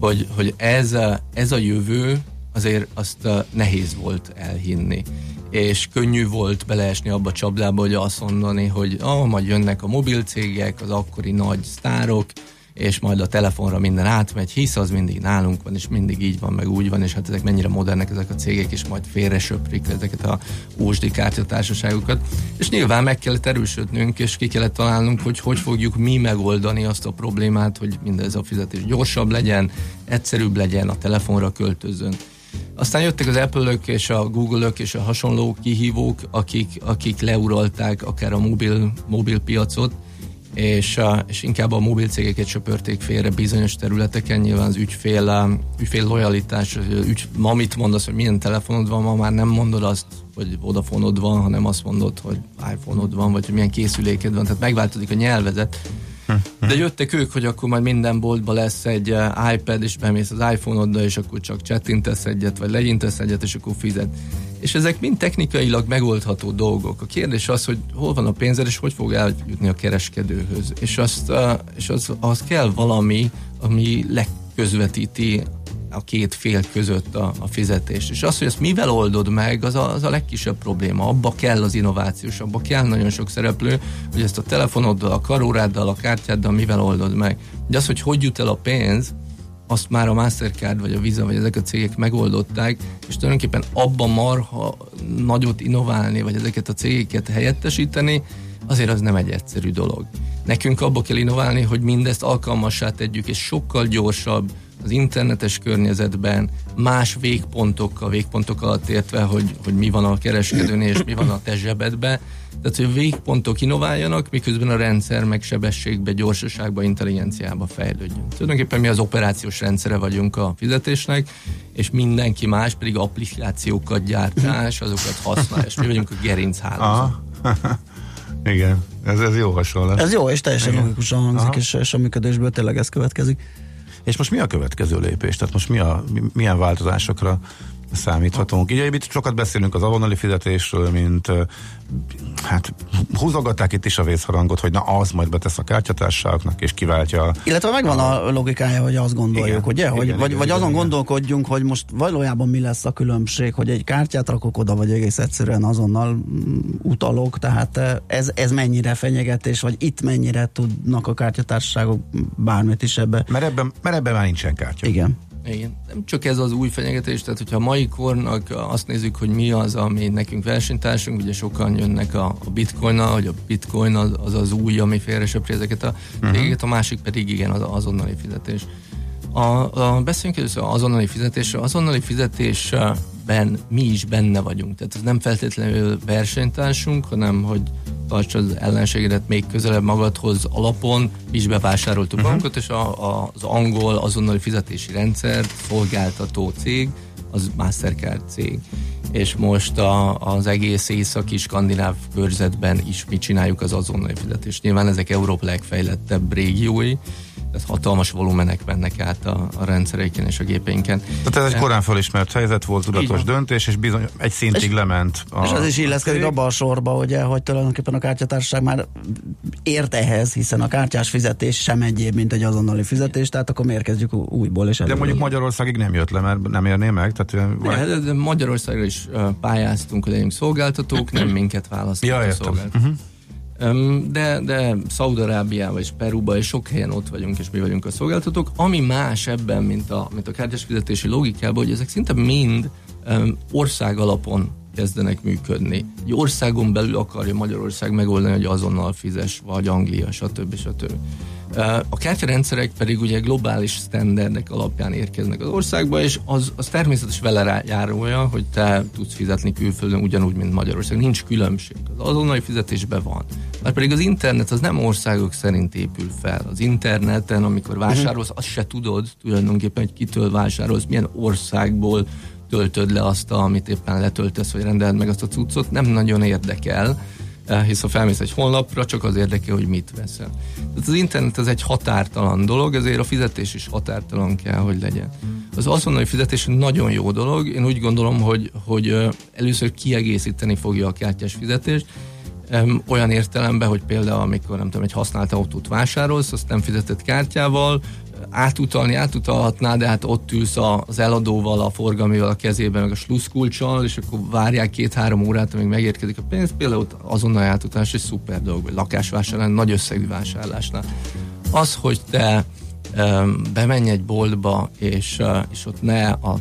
hogy, hogy ez, ez a jövő, azért azt nehéz volt elhinni. És könnyű volt beleesni abba a csapdába, hogy azt mondani, hogy ah, majd jönnek a mobilcégek, az akkori nagy sztárok, és majd a telefonra minden átmegy, hisz az mindig nálunk van, és mindig így van, meg úgy van, és hát ezek mennyire modernek ezek a cégek, és majd félre söprik ezeket a ósdi kártyatársaságokat. És nyilván meg kellett erősödnünk, és ki kellett találnunk, hogy hogy fogjuk mi megoldani azt a problémát, hogy mindez a fizetés gyorsabb legyen, egyszerűbb legyen, a telefonra költözön. Aztán jöttek az Apple-ök és a Google-ök és a hasonló kihívók, akik, akik leuralták akár a mobil, mobil piacot, és, és inkább a mobil cégeket söpörték félre bizonyos területeken, nyilván az ügyfél, ügyfél lojalitás, ügy, ma mit mondasz, hogy milyen telefonod van, ma már nem mondod azt, hogy Vodafonod van, hanem azt mondod, hogy iPhone-od van, vagy hogy milyen készüléked van, tehát megváltozik a nyelvezet. De jöttek ők, hogy akkor majd minden boltban lesz egy uh, iPad, és bemész az iPhone-oddal, és akkor csak csettintesz egyet, vagy legyintesz egyet, és akkor fizet. És ezek mind technikailag megoldható dolgok. A kérdés az, hogy hol van a pénzed, és hogy fog eljutni a kereskedőhöz. És, azt, és az, az kell valami, ami legközvetíti a két fél között a, a fizetést. És az, hogy ezt mivel oldod meg, az a, az a legkisebb probléma. Abba kell az innovációs, abba kell nagyon sok szereplő, hogy ezt a telefonoddal, a karóráddal, a kártyáddal mivel oldod meg. De az, hogy hogy jut el a pénz, azt már a Mastercard, vagy a Visa, vagy ezek a cégek megoldották, és tulajdonképpen abban marha nagyot innoválni, vagy ezeket a cégeket helyettesíteni, azért az nem egy egyszerű dolog. Nekünk abba kell innoválni, hogy mindezt alkalmassá tegyük, és sokkal gyorsabb az internetes környezetben, más végpontokkal, végpontok alatt értve, hogy, hogy mi van a kereskedőnél, és mi van a te zsebedbe. Tehát, hogy a végpontok innováljanak, miközben a rendszer meg sebességbe, gyorsaságba, intelligenciába fejlődjön. Tulajdonképpen mi az operációs rendszere vagyunk a fizetésnek, és mindenki más pedig applikációkat gyártás, azokat használ, és mi vagyunk a gerinchálózat. Aha. Igen, ez, ez jó hasonlat. Ez jó, és teljesen Igen. logikusan hangzik, Aha. és, és a működésből tényleg ez következik. És most mi a következő lépés? Tehát most mi a, mi- milyen változásokra számíthatunk? Ugye itt sokat beszélünk az avonali fizetésről, mint hát húzogatták itt is a vészharangot, hogy na az majd betesz a kártyatársaságoknak, és kiváltja a Illetve megvan a logikája, hogy azt gondoljuk, Igen, ugye? Hogy, igen, vagy, igen, vagy igen, azon igen. gondolkodjunk, hogy most valójában mi lesz a különbség, hogy egy kártyát rakok oda, vagy egész egyszerűen azonnal mm, utalok, tehát eh, ez, ez mennyire fenyegetés, vagy itt mennyire tudnak a kártyatársaságok bármit is ebbe. Mert ebben, mert ebben már nincsen kártya. Igen. Igen, nem csak ez az új fenyegetés, tehát hogyha a mai kornak azt nézzük, hogy mi az, ami nekünk versenytársunk, ugye sokan jönnek a, a bitcoinnal, hogy a bitcoin az az, az új, ami félre söpri ezeket a cégeket, a másik pedig igen, az azonnali fizetés. A, a, beszéljünk először az azonnali fizetésről. Azonnali fizetésben mi is benne vagyunk. Tehát ez nem feltétlenül versenytársunk, hanem hogy tarts az ellenségedet még közelebb magadhoz alapon, mi is bevásároltuk uh-huh. magunkat, és a, a, az angol azonnali fizetési rendszer szolgáltató cég, az Mastercard cég. És most a, az egész északi skandináv körzetben is mi csináljuk az azonnali fizetést. Nyilván ezek Európa legfejlettebb régiói, tehát hatalmas volumenek mennek át a, a rendszereiken és a gépeinken. Tehát ez egy korán felismert helyzet volt, tudatos döntés, és bizony egy szintig És- lement. A, és az is illeszkedik abba a sorba, ugye, hogy tulajdonképpen a kártyatársaság már ért ehhez, hiszen a kártyás fizetés sem egyéb, mint egy azonnali fizetés, tehát akkor miért kezdjük újból és De előre. mondjuk Magyarországig nem jött le, mert nem érné meg. Tehát, ö, De, de, de Magyarországra is pályáztunk, hogy legyünk szolgáltatók, nem minket választottak Ja, a értem. szolgáltatók. Uh-huh. De, de Szaudarábiában és Peruban és sok helyen ott vagyunk, és mi vagyunk a szolgáltatók. Ami más ebben, mint a, mint a kártyás fizetési logikában, hogy ezek szinte mind ország alapon kezdenek működni. Egy országon belül akarja Magyarország megoldani, hogy azonnal fizes, vagy Anglia, stb. stb. A kártyarendszerek pedig ugye globális standardek alapján érkeznek az országba, és az, az természetes vele járója, hogy te tudsz fizetni külföldön ugyanúgy, mint Magyarország. Nincs különbség. Az azonnali fizetésben van. Mert pedig az internet az nem országok szerint épül fel. Az interneten, amikor vásárolsz, azt se tudod tulajdonképpen, hogy kitől vásárolsz, milyen országból töltöd le azt, amit éppen letöltesz, vagy rendeled meg azt a cuccot, nem nagyon érdekel, eh, hisz ha felmész egy honlapra, csak az érdekel, hogy mit veszel. Tehát az internet az egy határtalan dolog, ezért a fizetés is határtalan kell, hogy legyen. Az azonnali fizetés nagyon jó dolog, én úgy gondolom, hogy, hogy eh, először kiegészíteni fogja a kártyás fizetést, olyan értelemben, hogy például amikor nem tudom, egy használt autót vásárolsz, azt nem fizetett kártyával, átutalni átutalhatná, de hát ott ülsz az eladóval, a forgalmival a kezében, meg a sluszkulcsal, és akkor várják két-három órát, amíg megérkezik a pénz. Például azonnal átutalás egy szuper dolog, vagy lakásvásárlás, nagy összegű vásárlásnál. Az, hogy te bemenj egy boltba, és, uh, és ott ne a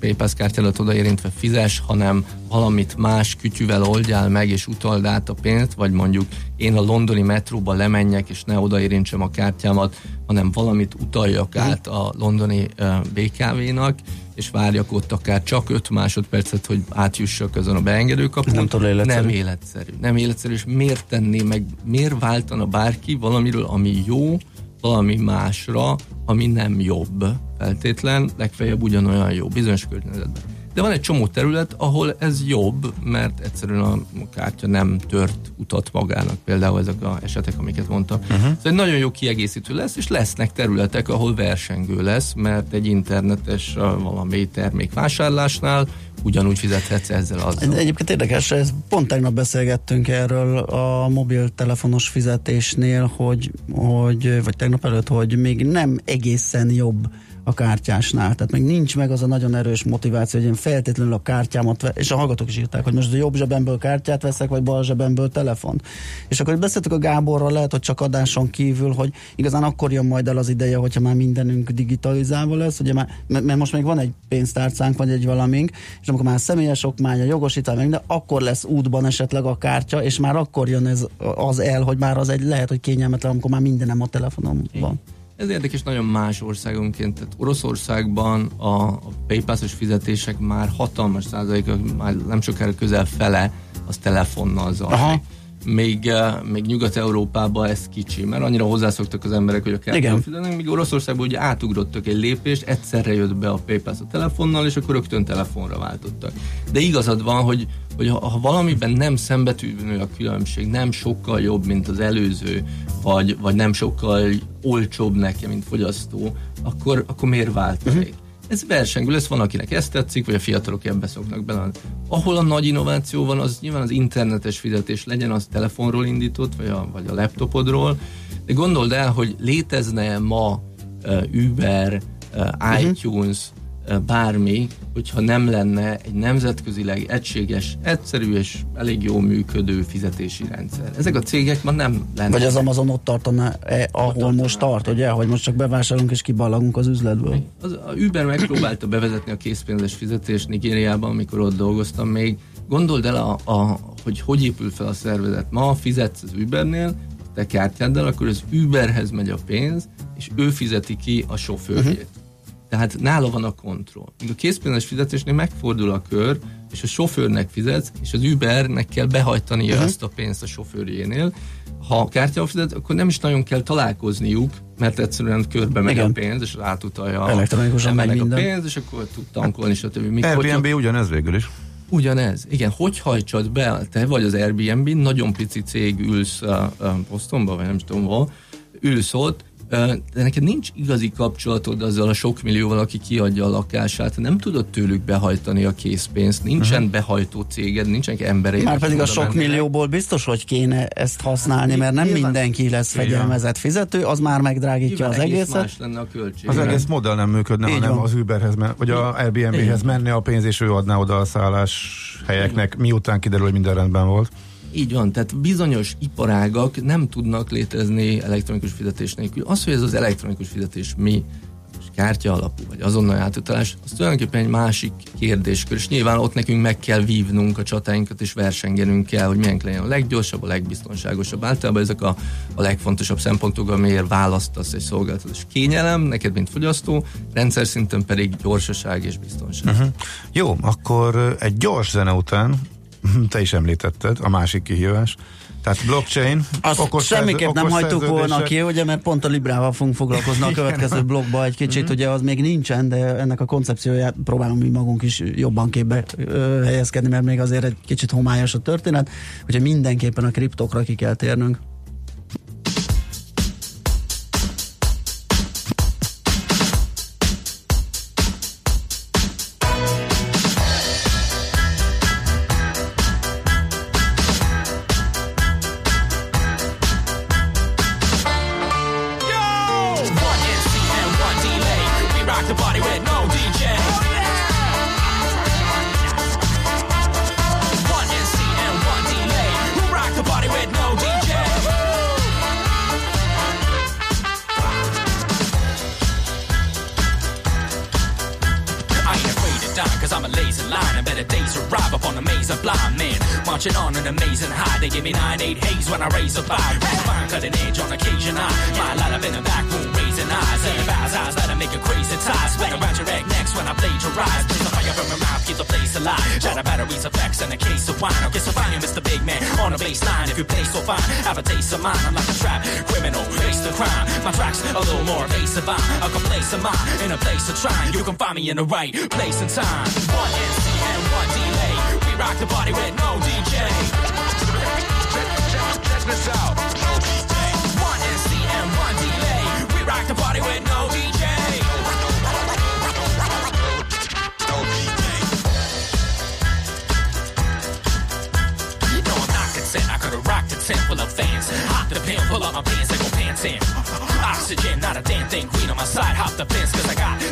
PayPass kártyádat odaérintve fizes, hanem valamit más kütyüvel oldjál meg, és utald át a pénzt, vagy mondjuk én a londoni metróba lemenjek, és ne odaérintsem a kártyámat, hanem valamit utaljak át a londoni BKV-nak, és várjak ott akár csak 5 másodpercet, hogy átjussak azon a beengedőkapun. Nem túl életszerű. Nem életszerű. Nem életszerű, és miért tenné meg, miért váltana bárki valamiről, ami jó, valami másra, ami nem jobb feltétlen, legfeljebb ugyanolyan jó, bizonyos környezetben. De van egy csomó terület, ahol ez jobb, mert egyszerűen a kártya nem tört utat magának, például ezek a esetek, amiket mondtam. Uh-huh. Ez egy nagyon jó kiegészítő lesz, és lesznek területek, ahol versengő lesz, mert egy internetes valami termék vásárlásnál ugyanúgy fizethetsz ezzel az. Egyébként érdekes, ez pont tegnap beszélgettünk erről a mobiltelefonos fizetésnél, hogy, hogy, vagy tegnap előtt, hogy még nem egészen jobb a kártyásnál. Tehát még nincs meg az a nagyon erős motiváció, hogy én feltétlenül a kártyámat, ve- és a hallgatók is írták, hogy most a jobb zsebemből kártyát veszek, vagy bal zsebemből telefont. És akkor beszéltük a Gáborral, lehet, hogy csak adáson kívül, hogy igazán akkor jön majd el az ideje, hogyha már mindenünk digitalizálva lesz, ugye már, mert most még van egy pénztárcánk, vagy egy valamink, és amikor már személyes okmány, a jogosítvány, de akkor lesz útban esetleg a kártya, és már akkor jön ez az el, hogy már az egy lehet, hogy kényelmetlen, amikor már mindenem a telefonom van. Ez érdekes nagyon más országonként. Tehát Oroszországban a, a PayPass-os fizetések már hatalmas százaléka, már nem sokára közel fele, az telefonnal zajlik. Még, eh, még Nyugat-Európában ez kicsi, mert annyira hozzászoktak az emberek, hogy a kártyával fizetnek, míg Oroszországban ugye átugrottak egy lépést, egyszerre jött be a PayPal a telefonnal, és akkor rögtön telefonra váltottak. De igazad van, hogy, hogy ha, ha valamiben nem szembetűnő a különbség, nem sokkal jobb, mint az előző, vagy, vagy nem sokkal olcsóbb nekem, mint fogyasztó, akkor, akkor miért váltanék? Uh-huh ez versengő lesz, van akinek ezt tetszik, vagy a fiatalok ebbe szoknak bele. Ahol a nagy innováció van, az nyilván az internetes fizetés legyen, az telefonról indított, vagy a, vagy a laptopodról, de gondold el, hogy létezne ma uh, Uber, uh, iTunes, bármi, hogyha nem lenne egy nemzetközileg egységes, egyszerű és elég jó működő fizetési rendszer. Ezek a cégek ma nem lennek. Vagy az Amazon ott tartana, eh, ahol ott most tart, ugye? Hogy most csak bevásárolunk és kiballagunk az üzletből. Az, a Uber megpróbálta bevezetni a készpénzes fizetést Nigériában, amikor ott dolgoztam még. Gondold el, a, a, hogy hogy épül fel a szervezet. Ma fizetsz az Ubernél, te kártyáddal, akkor az Uberhez megy a pénz, és ő fizeti ki a sofőrjét. Uh-huh tehát nála van a kontroll. Míg a készpénzes fizetésnél megfordul a kör, és a sofőrnek fizetsz, és az Ubernek kell behajtania uh-huh. ezt a pénzt a sofőrjénél. Ha kártyával fizet, akkor nem is nagyon kell találkozniuk, mert egyszerűen körbe megy Igen. a pénz, és átutalja Elektronikusan megy a pénz, és akkor tud tankolni, stb. Míg Airbnb hogyha... ugyanez végül is. Ugyanez. Igen, hogy hajtsad be, te vagy az Airbnb, nagyon pici cég ülsz a, a posztomba, vagy nem tudom hol, ülsz ott, de neked nincs igazi kapcsolatod azzal a sok millióval, aki kiadja a lakását, nem tudod tőlük behajtani a készpénzt, nincsen uh-huh. behajtó céged, nincsenek emberek. Már pedig a sok mennének. millióból biztos, hogy kéne ezt használni, mert nem Nyilván. mindenki lesz fegyelmezett fizető, az már megdrágítja az egészet. Más lenne a költség. Az egész modell nem működne, Így hanem van. az Uberhez, vagy a Airbnb-hez menne a pénz, és ő adná oda a szállás helyeknek, miután kiderül, hogy minden rendben volt. Így van, tehát bizonyos iparágak nem tudnak létezni elektronikus fizetés nélkül. Az, hogy ez az elektronikus fizetés mi, kártya alapú, vagy azonnal átutalás, az tulajdonképpen egy másik kérdéskör, és nyilván ott nekünk meg kell vívnunk a csatáinkat, és versengenünk kell, hogy milyen legyen a leggyorsabb, a legbiztonságosabb. Általában ezek a, a legfontosabb szempontok, amiért választasz egy szolgáltatás. Kényelem, neked, mint fogyasztó, rendszer szinten pedig gyorsaság és biztonság. Uh-huh. Jó, akkor egy gyors zene után te is említetted, a másik kihívás. Tehát blockchain, Azt okos semmiképp nem hagytuk volna ki, ugye, mert pont a Librával fogunk foglalkozni a következő blogba egy kicsit, mm-hmm. ugye az még nincsen, de ennek a koncepcióját próbálunk mi magunk is jobban képbe ö, helyezkedni, mert még azért egy kicsit homályos a történet, úgyhogy mindenképpen a kriptokra ki kell térnünk.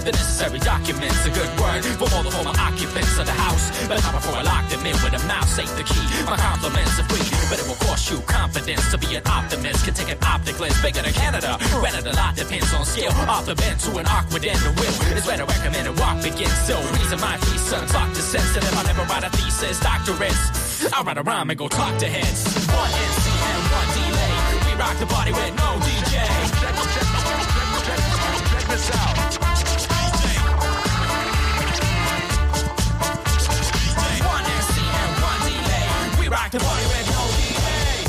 The necessary documents. A good word for all the former occupants of the house. But not before I lock them in with a mouse, safe the key. My compliments are free, but it will cost you confidence to be an optimist. Can take an optic lens bigger than Canada. Granted, a lot depends on scale. Off the bend to an awkward end, the will is where to recommend a walk begins. So, reason my three sons talk to if I never write a thesis, doctorates, I'll write a rhyme and go talk to heads. One NC and one delay. We rock the party with no DJ. Check, check, check, check this out. to party with no delay.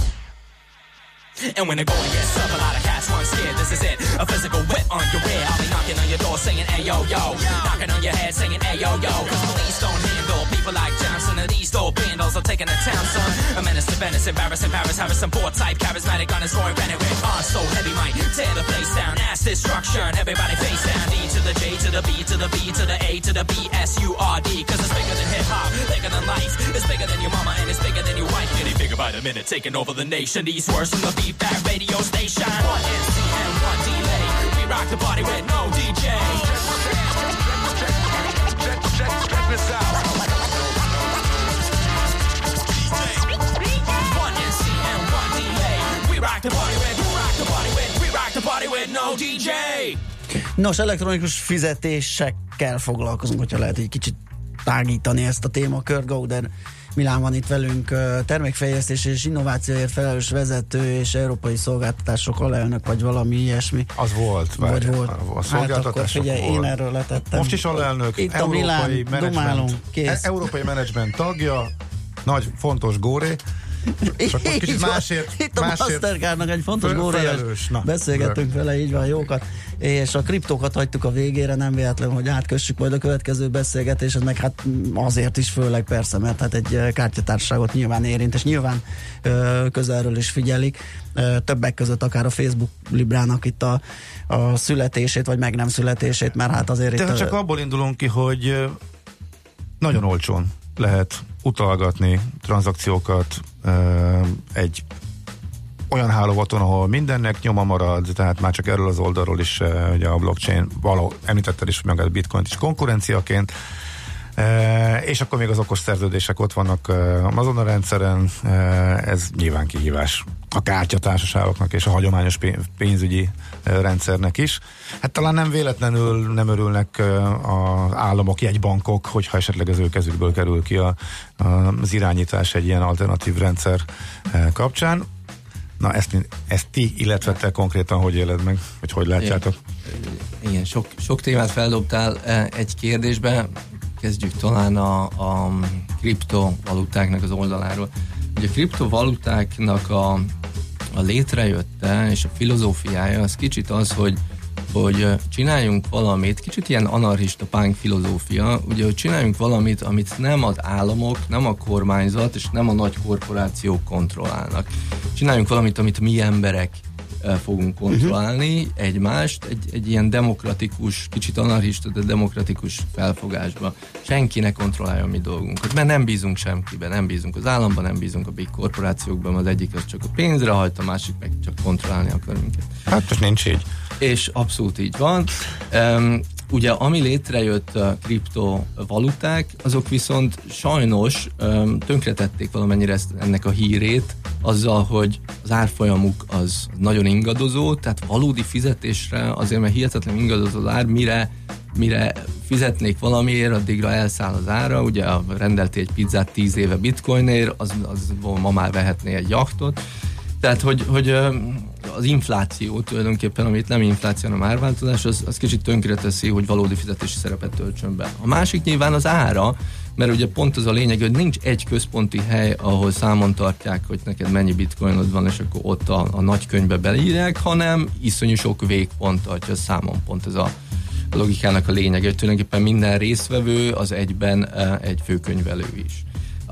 And when the going gets up a lot of cats run scared. This is it, a physical whip on your rear. I'll be knocking on your door, singing, "Hey yo yo," knocking on your head, singing, "Hey yo yo," cause police don't hear people like Johnson. And these dope vandals are taking the town, son. A menace to Venice, embarrassing Paris, Harrison Ford type, charismatic on his roaring Bennett with oh, on so heavy, might tear the place down. Ass destruction, everybody face down. D to the J to the B to the B to the A to the B S U R D. Cause it's bigger than hip hop, bigger than life. It's bigger than your mama and it's bigger than your wife. Getting bigger by the minute, taking over the nation. These words from the beat back radio station. One NC and one delay. We rock the party with no DJ. Check this out. Rock the party with, we rock the party with, we rock the party with no DJ. Nos, elektronikus fizetésekkel foglalkozunk, hogyha lehet egy kicsit tágítani ezt a témakört. Gauder Milán van itt velünk, termékfejlesztés és innovációért felelős vezető és európai szolgáltatások alelnök, vagy valami ilyesmi. Az volt, Vagy várjál, volt. A Hát szolgáltatások figyelj, én volt. erről letettem. Most is alelnök, Itt a európai Milán, menedzsment, domálunk, kész. e- európai menedzsment tagja, nagy, fontos góré, kicsit Így van. másért, Itt a Mastercardnak egy fontos. Na, Beszélgettünk vele, így van, jókat. És a kriptókat hagytuk a végére, nem véletlen, hogy átkössük majd a következő beszélgetéshez, meg hát azért is főleg persze, mert hát egy eh, kártyatársaságot nyilván érint, és nyilván ö, közelről is figyelik. Ö, többek között akár a Facebook Librának itt a, a születését, vagy meg nem születését, mert hát azért Tehát itt... csak abból indulunk ki, hogy nagyon olcsón lehet utalgatni tranzakciókat egy olyan hálózaton, ahol mindennek nyoma marad, tehát már csak erről az oldalról is ugye a blockchain, való, említetted is meg a bitcoin is konkurenciaként, E, és akkor még az okos szerződések ott vannak e, Amazon a rendszeren, e, ez nyilván kihívás a kártyatársaságoknak és a hagyományos pé- pénzügyi rendszernek is. Hát talán nem véletlenül nem örülnek az államok, jegybankok, hogyha esetleg az ő kezükből kerül ki a, a, az irányítás egy ilyen alternatív rendszer kapcsán. Na ezt, ezt ti, illetve te konkrétan hogy éled meg, vagy hogy látjátok? Igen, sok, sok témát feldobtál eh, egy kérdésbe. Kezdjük talán a, a kriptovalutáknak az oldaláról. Ugye a kriptovalutáknak a, a létrejötte és a filozófiája az kicsit az, hogy hogy csináljunk valamit, kicsit ilyen anarchista pánk filozófia, ugye, hogy csináljunk valamit, amit nem az államok, nem a kormányzat és nem a nagy korporációk kontrollálnak. Csináljunk valamit, amit mi emberek fogunk kontrollálni uh-huh. egymást egy, egy ilyen demokratikus, kicsit anarchista, de demokratikus felfogásba. Senki ne kontrollálja a mi dolgunkat, mert nem bízunk semkiben, nem bízunk az államban, nem bízunk a big korporációkban, az egyik az csak a pénzre hajt, a másik meg csak kontrollálni akar minket. Hát most nincs így. És abszolút így van. Um, ugye ami létrejött a kriptovaluták, azok viszont sajnos um, tönkretették valamennyire ezt, ennek a hírét, azzal, hogy az árfolyamuk az nagyon ingadozó, tehát valódi fizetésre azért, mert hihetetlen ingadozó az ár, mire mire fizetnék valamiért, addigra elszáll az ára, ugye rendeltél egy pizzát 10 éve bitcoinért, az, az ma már vehetné egy jachtot, tehát, hogy, hogy az infláció tulajdonképpen, amit nem infláció, hanem árváltozás, az, az kicsit tönkre teszi, hogy valódi fizetési szerepet töltsön be. A másik nyilván az ára, mert ugye pont az a lényeg, hogy nincs egy központi hely, ahol számon tartják, hogy neked mennyi bitcoinod van, és akkor ott a, a nagy könyvbe beleírják, hanem iszonyú sok végpont tartja számon. Pont ez a logikának a lényege, hogy tulajdonképpen minden résztvevő az egyben egy főkönyvelő is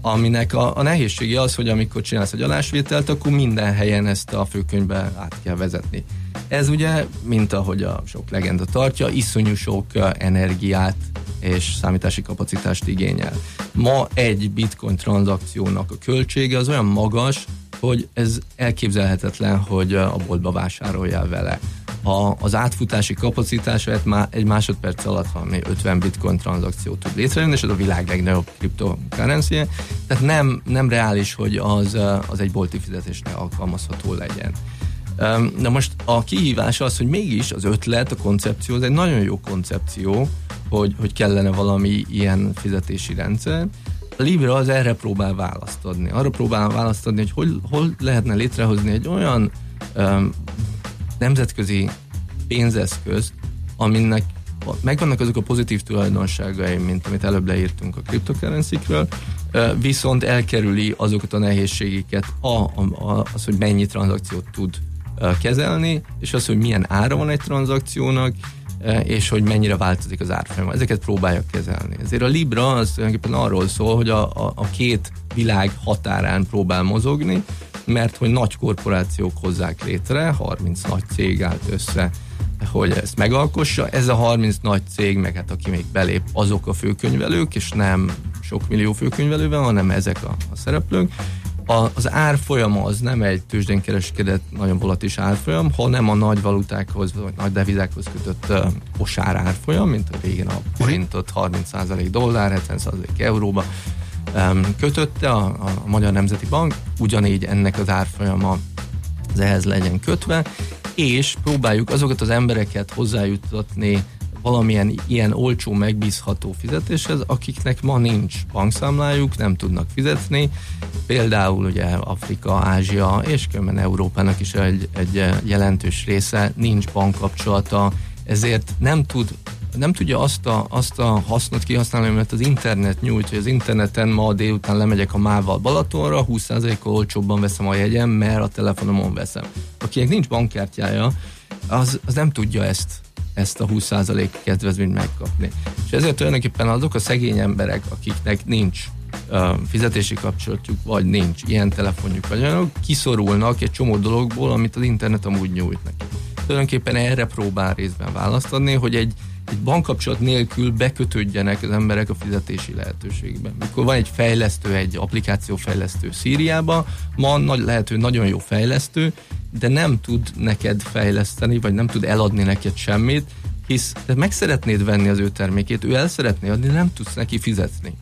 aminek a, a nehézsége az, hogy amikor csinálsz egy alásvételt, akkor minden helyen ezt a főkönyvbe át kell vezetni. Ez ugye, mint ahogy a sok legenda tartja, iszonyú sok energiát és számítási kapacitást igényel. Ma egy bitcoin tranzakciónak a költsége az olyan magas, hogy ez elképzelhetetlen, hogy a boltba vásároljál vele. A, az átfutási kapacitása egy másodperc alatt valami 50 bitcoin tranzakciót tud létrejönni, és ez a világ legnagyobb cryptocurrency tehát nem, nem reális, hogy az, az egy bolti fizetésnél alkalmazható legyen. Na most a kihívás az, hogy mégis az ötlet, a koncepció, az egy nagyon jó koncepció, hogy, hogy kellene valami ilyen fizetési rendszer. A Libra az erre próbál választ adni. Arra próbál választ adni, hogy hol, hol lehetne létrehozni egy olyan um, nemzetközi pénzeszköz, aminek megvannak azok a pozitív tulajdonságai, mint amit előbb leírtunk a cryptocurrency-kről, viszont elkerüli azokat a nehézségeket, a, a, az, hogy mennyi tranzakciót tud kezelni, és az, hogy milyen ára van egy tranzakciónak, és hogy mennyire változik az árfolyam. Ezeket próbálja kezelni. Ezért a Libra az tulajdonképpen arról szól, hogy a, a, a két világ határán próbál mozogni, mert hogy nagy korporációk hozzák létre, 30 nagy cég állt össze hogy ezt megalkossa. Ez a 30 nagy cég, meg hát aki még belép, azok a főkönyvelők, és nem sok millió főkönyvelővel, hanem ezek a, a szereplők. Az árfolyama az nem egy tőzsdén kereskedett nagyon volatilis árfolyam, hanem a nagy valutákhoz, vagy nagy devizákhoz kötött uh, kosár árfolyam, mint a régen a forintot 30% dollár, 70% euróba kötötte a, a Magyar Nemzeti Bank, ugyanígy ennek az árfolyama az ehhez legyen kötve, és próbáljuk azokat az embereket hozzájutatni valamilyen ilyen olcsó, megbízható fizetéshez, akiknek ma nincs bankszámlájuk, nem tudnak fizetni. Például ugye Afrika, Ázsia és különben Európának is egy, egy jelentős része nincs bankkapcsolata, ezért nem tud nem tudja azt a, azt a hasznot kihasználni, mert az internet nyújt, hogy az interneten ma délután lemegyek a mával Balatonra, 20%-kal olcsóbban veszem a jegyem, mert a telefonomon veszem. Akinek nincs bankkártyája, az, az nem tudja ezt ezt a 20% kedvezményt megkapni. És ezért tulajdonképpen azok a szegény emberek, akiknek nincs fizetési kapcsolatjuk, vagy nincs ilyen telefonjuk, vagy olyanok, kiszorulnak egy csomó dologból, amit az internet amúgy nyújt neki. Tulajdonképpen erre próbál részben választ adni, hogy egy, egy bankkapcsolat nélkül bekötődjenek az emberek a fizetési lehetőségbe. Mikor van egy fejlesztő, egy applikáció fejlesztő Szíriában, ma nagy, lehető nagyon jó fejlesztő, de nem tud neked fejleszteni, vagy nem tud eladni neked semmit, hisz te meg szeretnéd venni az ő termékét, ő el szeretné adni, nem tudsz neki fizetni.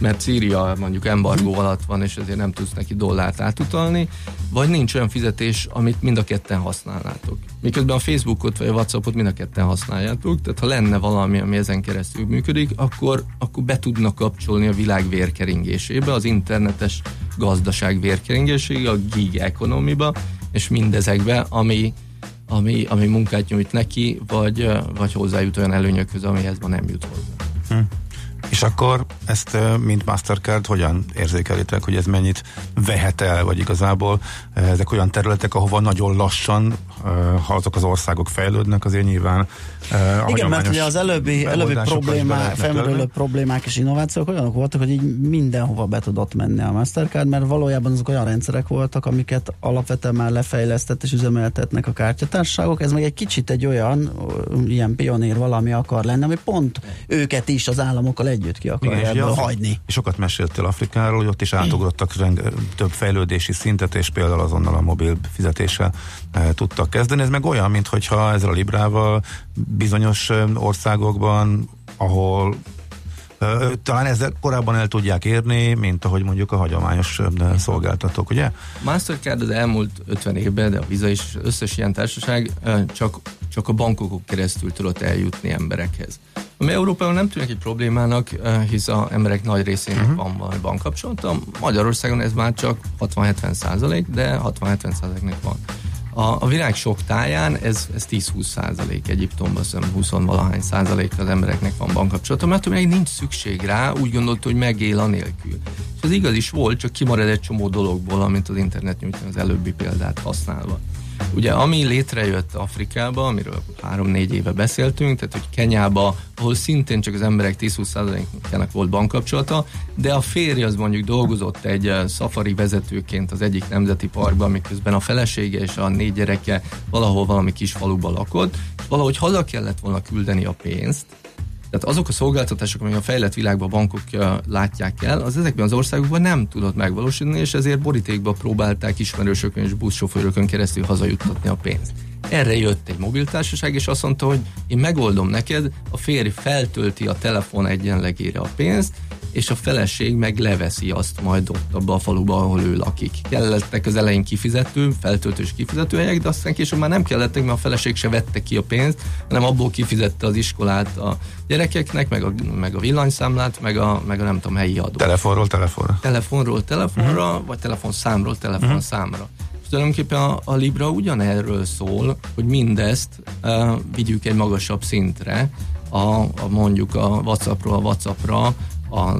Mert Szíria mondjuk embargó alatt van, és ezért nem tudsz neki dollárt átutalni, vagy nincs olyan fizetés, amit mind a ketten használnátok. Miközben a Facebookot vagy a Whatsappot mind a ketten használjátok, tehát ha lenne valami, ami ezen keresztül működik, akkor, akkor be tudnak kapcsolni a világ vérkeringésébe, az internetes gazdaság vérkeringésébe, a gig economy-ba, és mindezekbe, ami, ami, ami munkát nyújt neki, vagy, vagy hozzájut olyan előnyökhöz, amihez ma nem jut hozzá. Hm. És akkor ezt, mint Mastercard, hogyan érzékelitek, hogy ez mennyit vehet el, vagy igazából ezek olyan területek, ahova nagyon lassan, ha azok az országok fejlődnek, azért nyilván Igen, mert ugye az előbbi, előbbi problémák, felmerülő problémák és innovációk olyanok voltak, hogy így mindenhova be tudott menni a Mastercard, mert valójában azok olyan rendszerek voltak, amiket alapvetően már lefejlesztett és üzemeltetnek a kártyatársaságok. Ez meg egy kicsit egy olyan, ilyen pionér valami akar lenni, ami pont őket is az államokkal együtt ki akarja Igen, ebből hagyni. És sokat meséltél Afrikáról, hogy ott is átugrottak több fejlődési szintet, és például azonnal a mobil fizetéssel e, tudtak kezdeni. Ez meg olyan, mintha ezzel a Librával bizonyos országokban, ahol talán ezzel korábban el tudják érni, mint ahogy mondjuk a hagyományos szolgáltatók, ugye? Mastercard az elmúlt 50 évben, de a Visa is összes ilyen társaság csak, csak a bankokon keresztül tudott eljutni emberekhez. Ami Európában nem tűnik egy problémának, hisz az emberek nagy részének uh-huh. van valami bankkapcsolata. Magyarországon ez már csak 60-70 százalék, de 60-70 százaléknek van. A, a világ sok táján ez, ez 10-20 százalék, Egyiptomban szerintem 20 valahány százalék az embereknek van bankkapcsolata, mert még nincs szükség rá, úgy gondolta, hogy megél anélkül. És ez igaz is volt, csak kimarad egy csomó dologból, amint az internet nyújtani az előbbi példát használva. Ugye ami létrejött Afrikába, amiről három-négy éve beszéltünk, tehát hogy Kenyába, ahol szintén csak az emberek 10-20%-ának volt bankkapcsolata, de a férj az mondjuk dolgozott egy eh, safari vezetőként az egyik nemzeti parkban, miközben a felesége és a négy gyereke valahol valami kis faluba lakott, és valahogy haza kellett volna küldeni a pénzt, tehát azok a szolgáltatások, amik a fejlett világban a bankok látják el, az ezekben az országokban nem tudott megvalósítani, és ezért borítékba próbálták ismerősökön és buszsofőrökön keresztül hazajuttatni a pénzt. Erre jött egy mobiltársaság, és azt mondta, hogy én megoldom neked, a férj feltölti a telefon egyenlegére a pénzt, és a feleség meg leveszi azt majd ott abba a faluba, ahol ő lakik. Kellettek az elején kifizető, feltöltős kifizetőhelyek, de aztán később már nem kellettek, mert a feleség se vette ki a pénzt, hanem abból kifizette az iskolát a gyerekeknek, meg a, meg a villanyszámlát, meg a, meg a nem tudom, helyi adó. Telefonról telefonra. Telefonról telefonra, uh-huh. vagy telefonszámról telefonszámra. Uh-huh tulajdonképpen a, a Libra ugyanerről szól, hogy mindezt uh, vigyük egy magasabb szintre, a, a mondjuk a WhatsAppról a WhatsAppra, a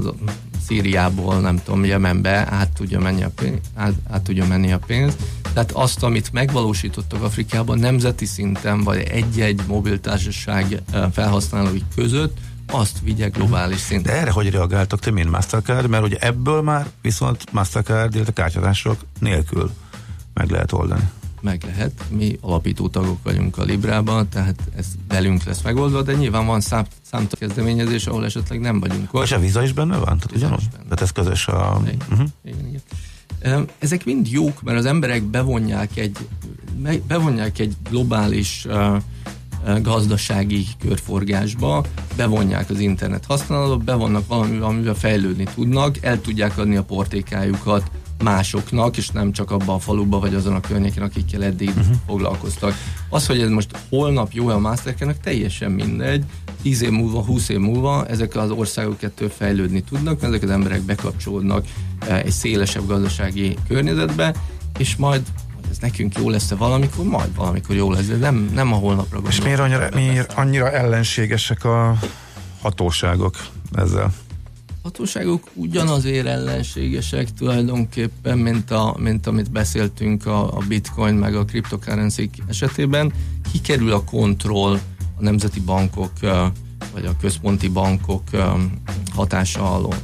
Szíriából, nem tudom, Jemenbe át tudja menni a pénz, át, át tudja menni a pénz. Tehát azt, amit megvalósítottak Afrikában nemzeti szinten, vagy egy-egy mobiltársaság felhasználói között, azt vigye globális szinten. De erre hogy reagáltok te, mint Mastercard? Mert ugye ebből már viszont Mastercard, illetve kártyadások nélkül meg lehet oldani. Meg lehet. Mi alapító tagok vagyunk a Librában, tehát ez velünk lesz megoldva, de nyilván van szám, számtalan kezdeményezés, ahol esetleg nem vagyunk ott. És a Visa is benne van? Tehát ugyanúgy? Tehát ez közös a... Igen. Uh-huh. Igen, igen. Ezek mind jók, mert az emberek bevonják egy, bevonják egy globális uh, gazdasági körforgásba, bevonják az internet használatba, bevonnak valamivel, amivel fejlődni tudnak, el tudják adni a portékájukat másoknak, és nem csak abban a faluba vagy azon a környéken, akikkel eddig uh-huh. foglalkoztak. Az, hogy ez most holnap jó a Mastercardnak, teljesen mindegy. 10 év múlva, 20 év múlva ezek az országok ettől fejlődni tudnak, mert ezek az emberek bekapcsolódnak eh, egy szélesebb gazdasági környezetbe, és majd ez nekünk jó lesz-e valamikor, majd valamikor jó lesz, de nem, nem a holnapra gondolok. És miért annyira, miért annyira ellenségesek a hatóságok ezzel? Hatóságok ugyanazért ellenségesek tulajdonképpen, mint, a, mint amit beszéltünk a, a bitcoin meg a cryptocurrency esetében. Kikerül a kontroll a nemzeti bankok vagy a központi bankok hatása alól.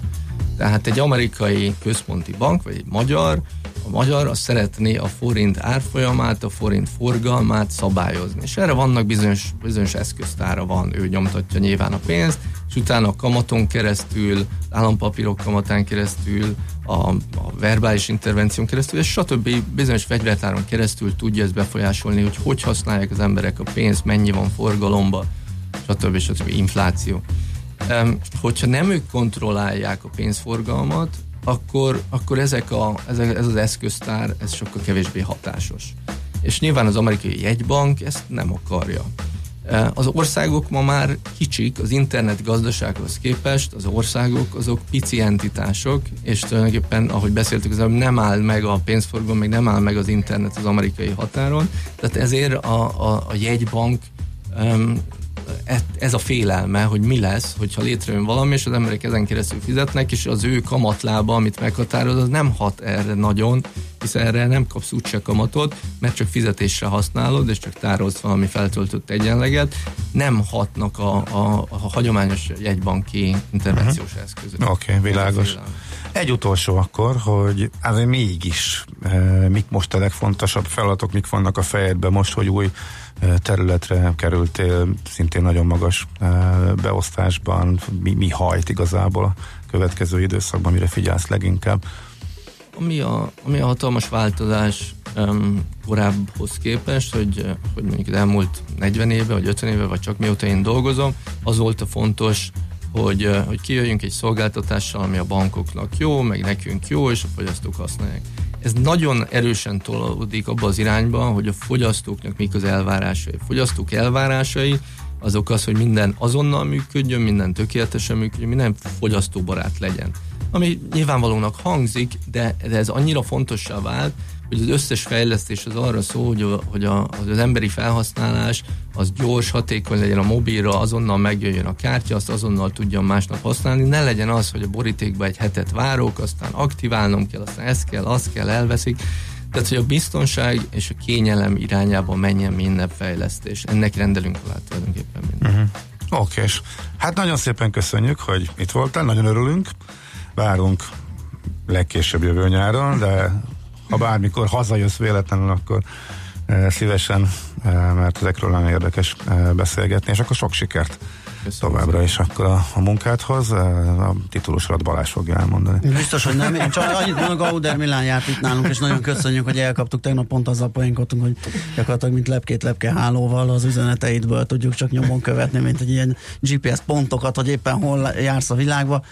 Tehát egy amerikai központi bank, vagy egy magyar, a magyar azt szeretné a forint árfolyamát, a forint forgalmát szabályozni. És erre vannak bizonyos, bizonyos eszköztára van, ő nyomtatja nyilván a pénzt, és utána a kamaton keresztül, állampapírok kamatán keresztül, a, a verbális intervención keresztül, és stb. bizonyos fegyvertáron keresztül tudja ezt befolyásolni, hogy hogy használják az emberek a pénzt, mennyi van forgalomba, stb. stb. infláció. Um, hogyha nem ők kontrollálják a pénzforgalmat, akkor, akkor ezek a, ezek, ez az eszköztár, ez sokkal kevésbé hatásos. És nyilván az amerikai jegybank ezt nem akarja. E, Az országok ma már kicsik, az internet gazdasághoz képest az országok azok pici entitások, és tulajdonképpen, ahogy beszéltük, az nem áll meg a pénzforgalom, meg nem áll meg az internet az amerikai határon, tehát ezért a, a, a jegybank um, ez a félelme, hogy mi lesz, hogyha létrejön valami, és az emberek ezen keresztül fizetnek, és az ő kamatlába, amit meghatároz, az nem hat erre nagyon, hiszen erre nem kapsz úgyse kamatot, mert csak fizetésre használod, és csak tárolsz valami feltöltött egyenleget, nem hatnak a, a, a hagyományos jegybanki intervenciós uh-huh. eszközök. Oké, okay, világos. Egy utolsó akkor, hogy azért mégis e, mik most a legfontosabb feladatok, mik vannak a fejedben most, hogy új e, területre kerültél, szintén nagyon magas e, beosztásban, mi, mi hajt igazából a következő időszakban, mire figyelsz leginkább? Ami a, ami a hatalmas változás um, korábbhoz képest, hogy, hogy mondjuk az elmúlt 40 éve, vagy 50 éve, vagy csak mióta én dolgozom, az volt a fontos, hogy, hogy kijöjjünk egy szolgáltatással, ami a bankoknak jó, meg nekünk jó, és a fogyasztók használják. Ez nagyon erősen tolódik abba az irányba, hogy a fogyasztóknak mik az elvárásai. A fogyasztók elvárásai azok az, hogy minden azonnal működjön, minden tökéletesen működjön, minden fogyasztóbarát legyen. Ami nyilvánvalónak hangzik, de, de ez annyira fontossá vált, hogy az összes fejlesztés az arra szól, hogy, a, hogy a, az emberi felhasználás az gyors, hatékony legyen a mobilra, azonnal megjöjjön a kártya, azt azonnal tudjam másnap használni, ne legyen az, hogy a borítékba egy hetet várok, aztán aktiválnom kell, aztán ez kell, az kell, elveszik. Tehát, hogy a biztonság és a kényelem irányába menjen minden fejlesztés. Ennek rendelünk alá tulajdonképpen minden. Uh-huh. Oké, és hát nagyon szépen köszönjük, hogy itt voltál, nagyon örülünk. Várunk legkésőbb jövő nyáron, de ha bármikor hazajössz véletlenül, akkor e, szívesen, e, mert ezekről nagyon érdekes e, beszélgetni, és akkor sok sikert Köszönöm továbbra is akkor a, a munkádhoz. A titulusodat Balázs fogja elmondani. Biztos, hogy nem. Én csak annyit mondok, Gauder Milán járt itt nálunk, és nagyon köszönjük, hogy elkaptuk. Tegnap pont azzal poénkodtunk, hogy gyakorlatilag mint lepkét lepke hálóval az üzeneteidből tudjuk csak nyomon követni, mint egy ilyen GPS pontokat, hogy éppen hol jársz a világba.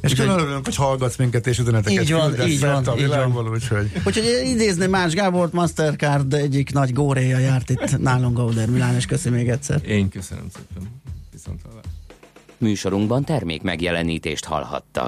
És külön örülünk, hogy hallgatsz minket, és üzeneteket így van, küldesz így van, a így világból, van. úgyhogy... Úgyhogy idézni Más Gábort, Mastercard egyik nagy góréja járt itt nálunk Gauder Milán, és köszi még egyszer. Én köszönöm szépen. Viszont hallás. Műsorunkban termék megjelenítést hallhattak.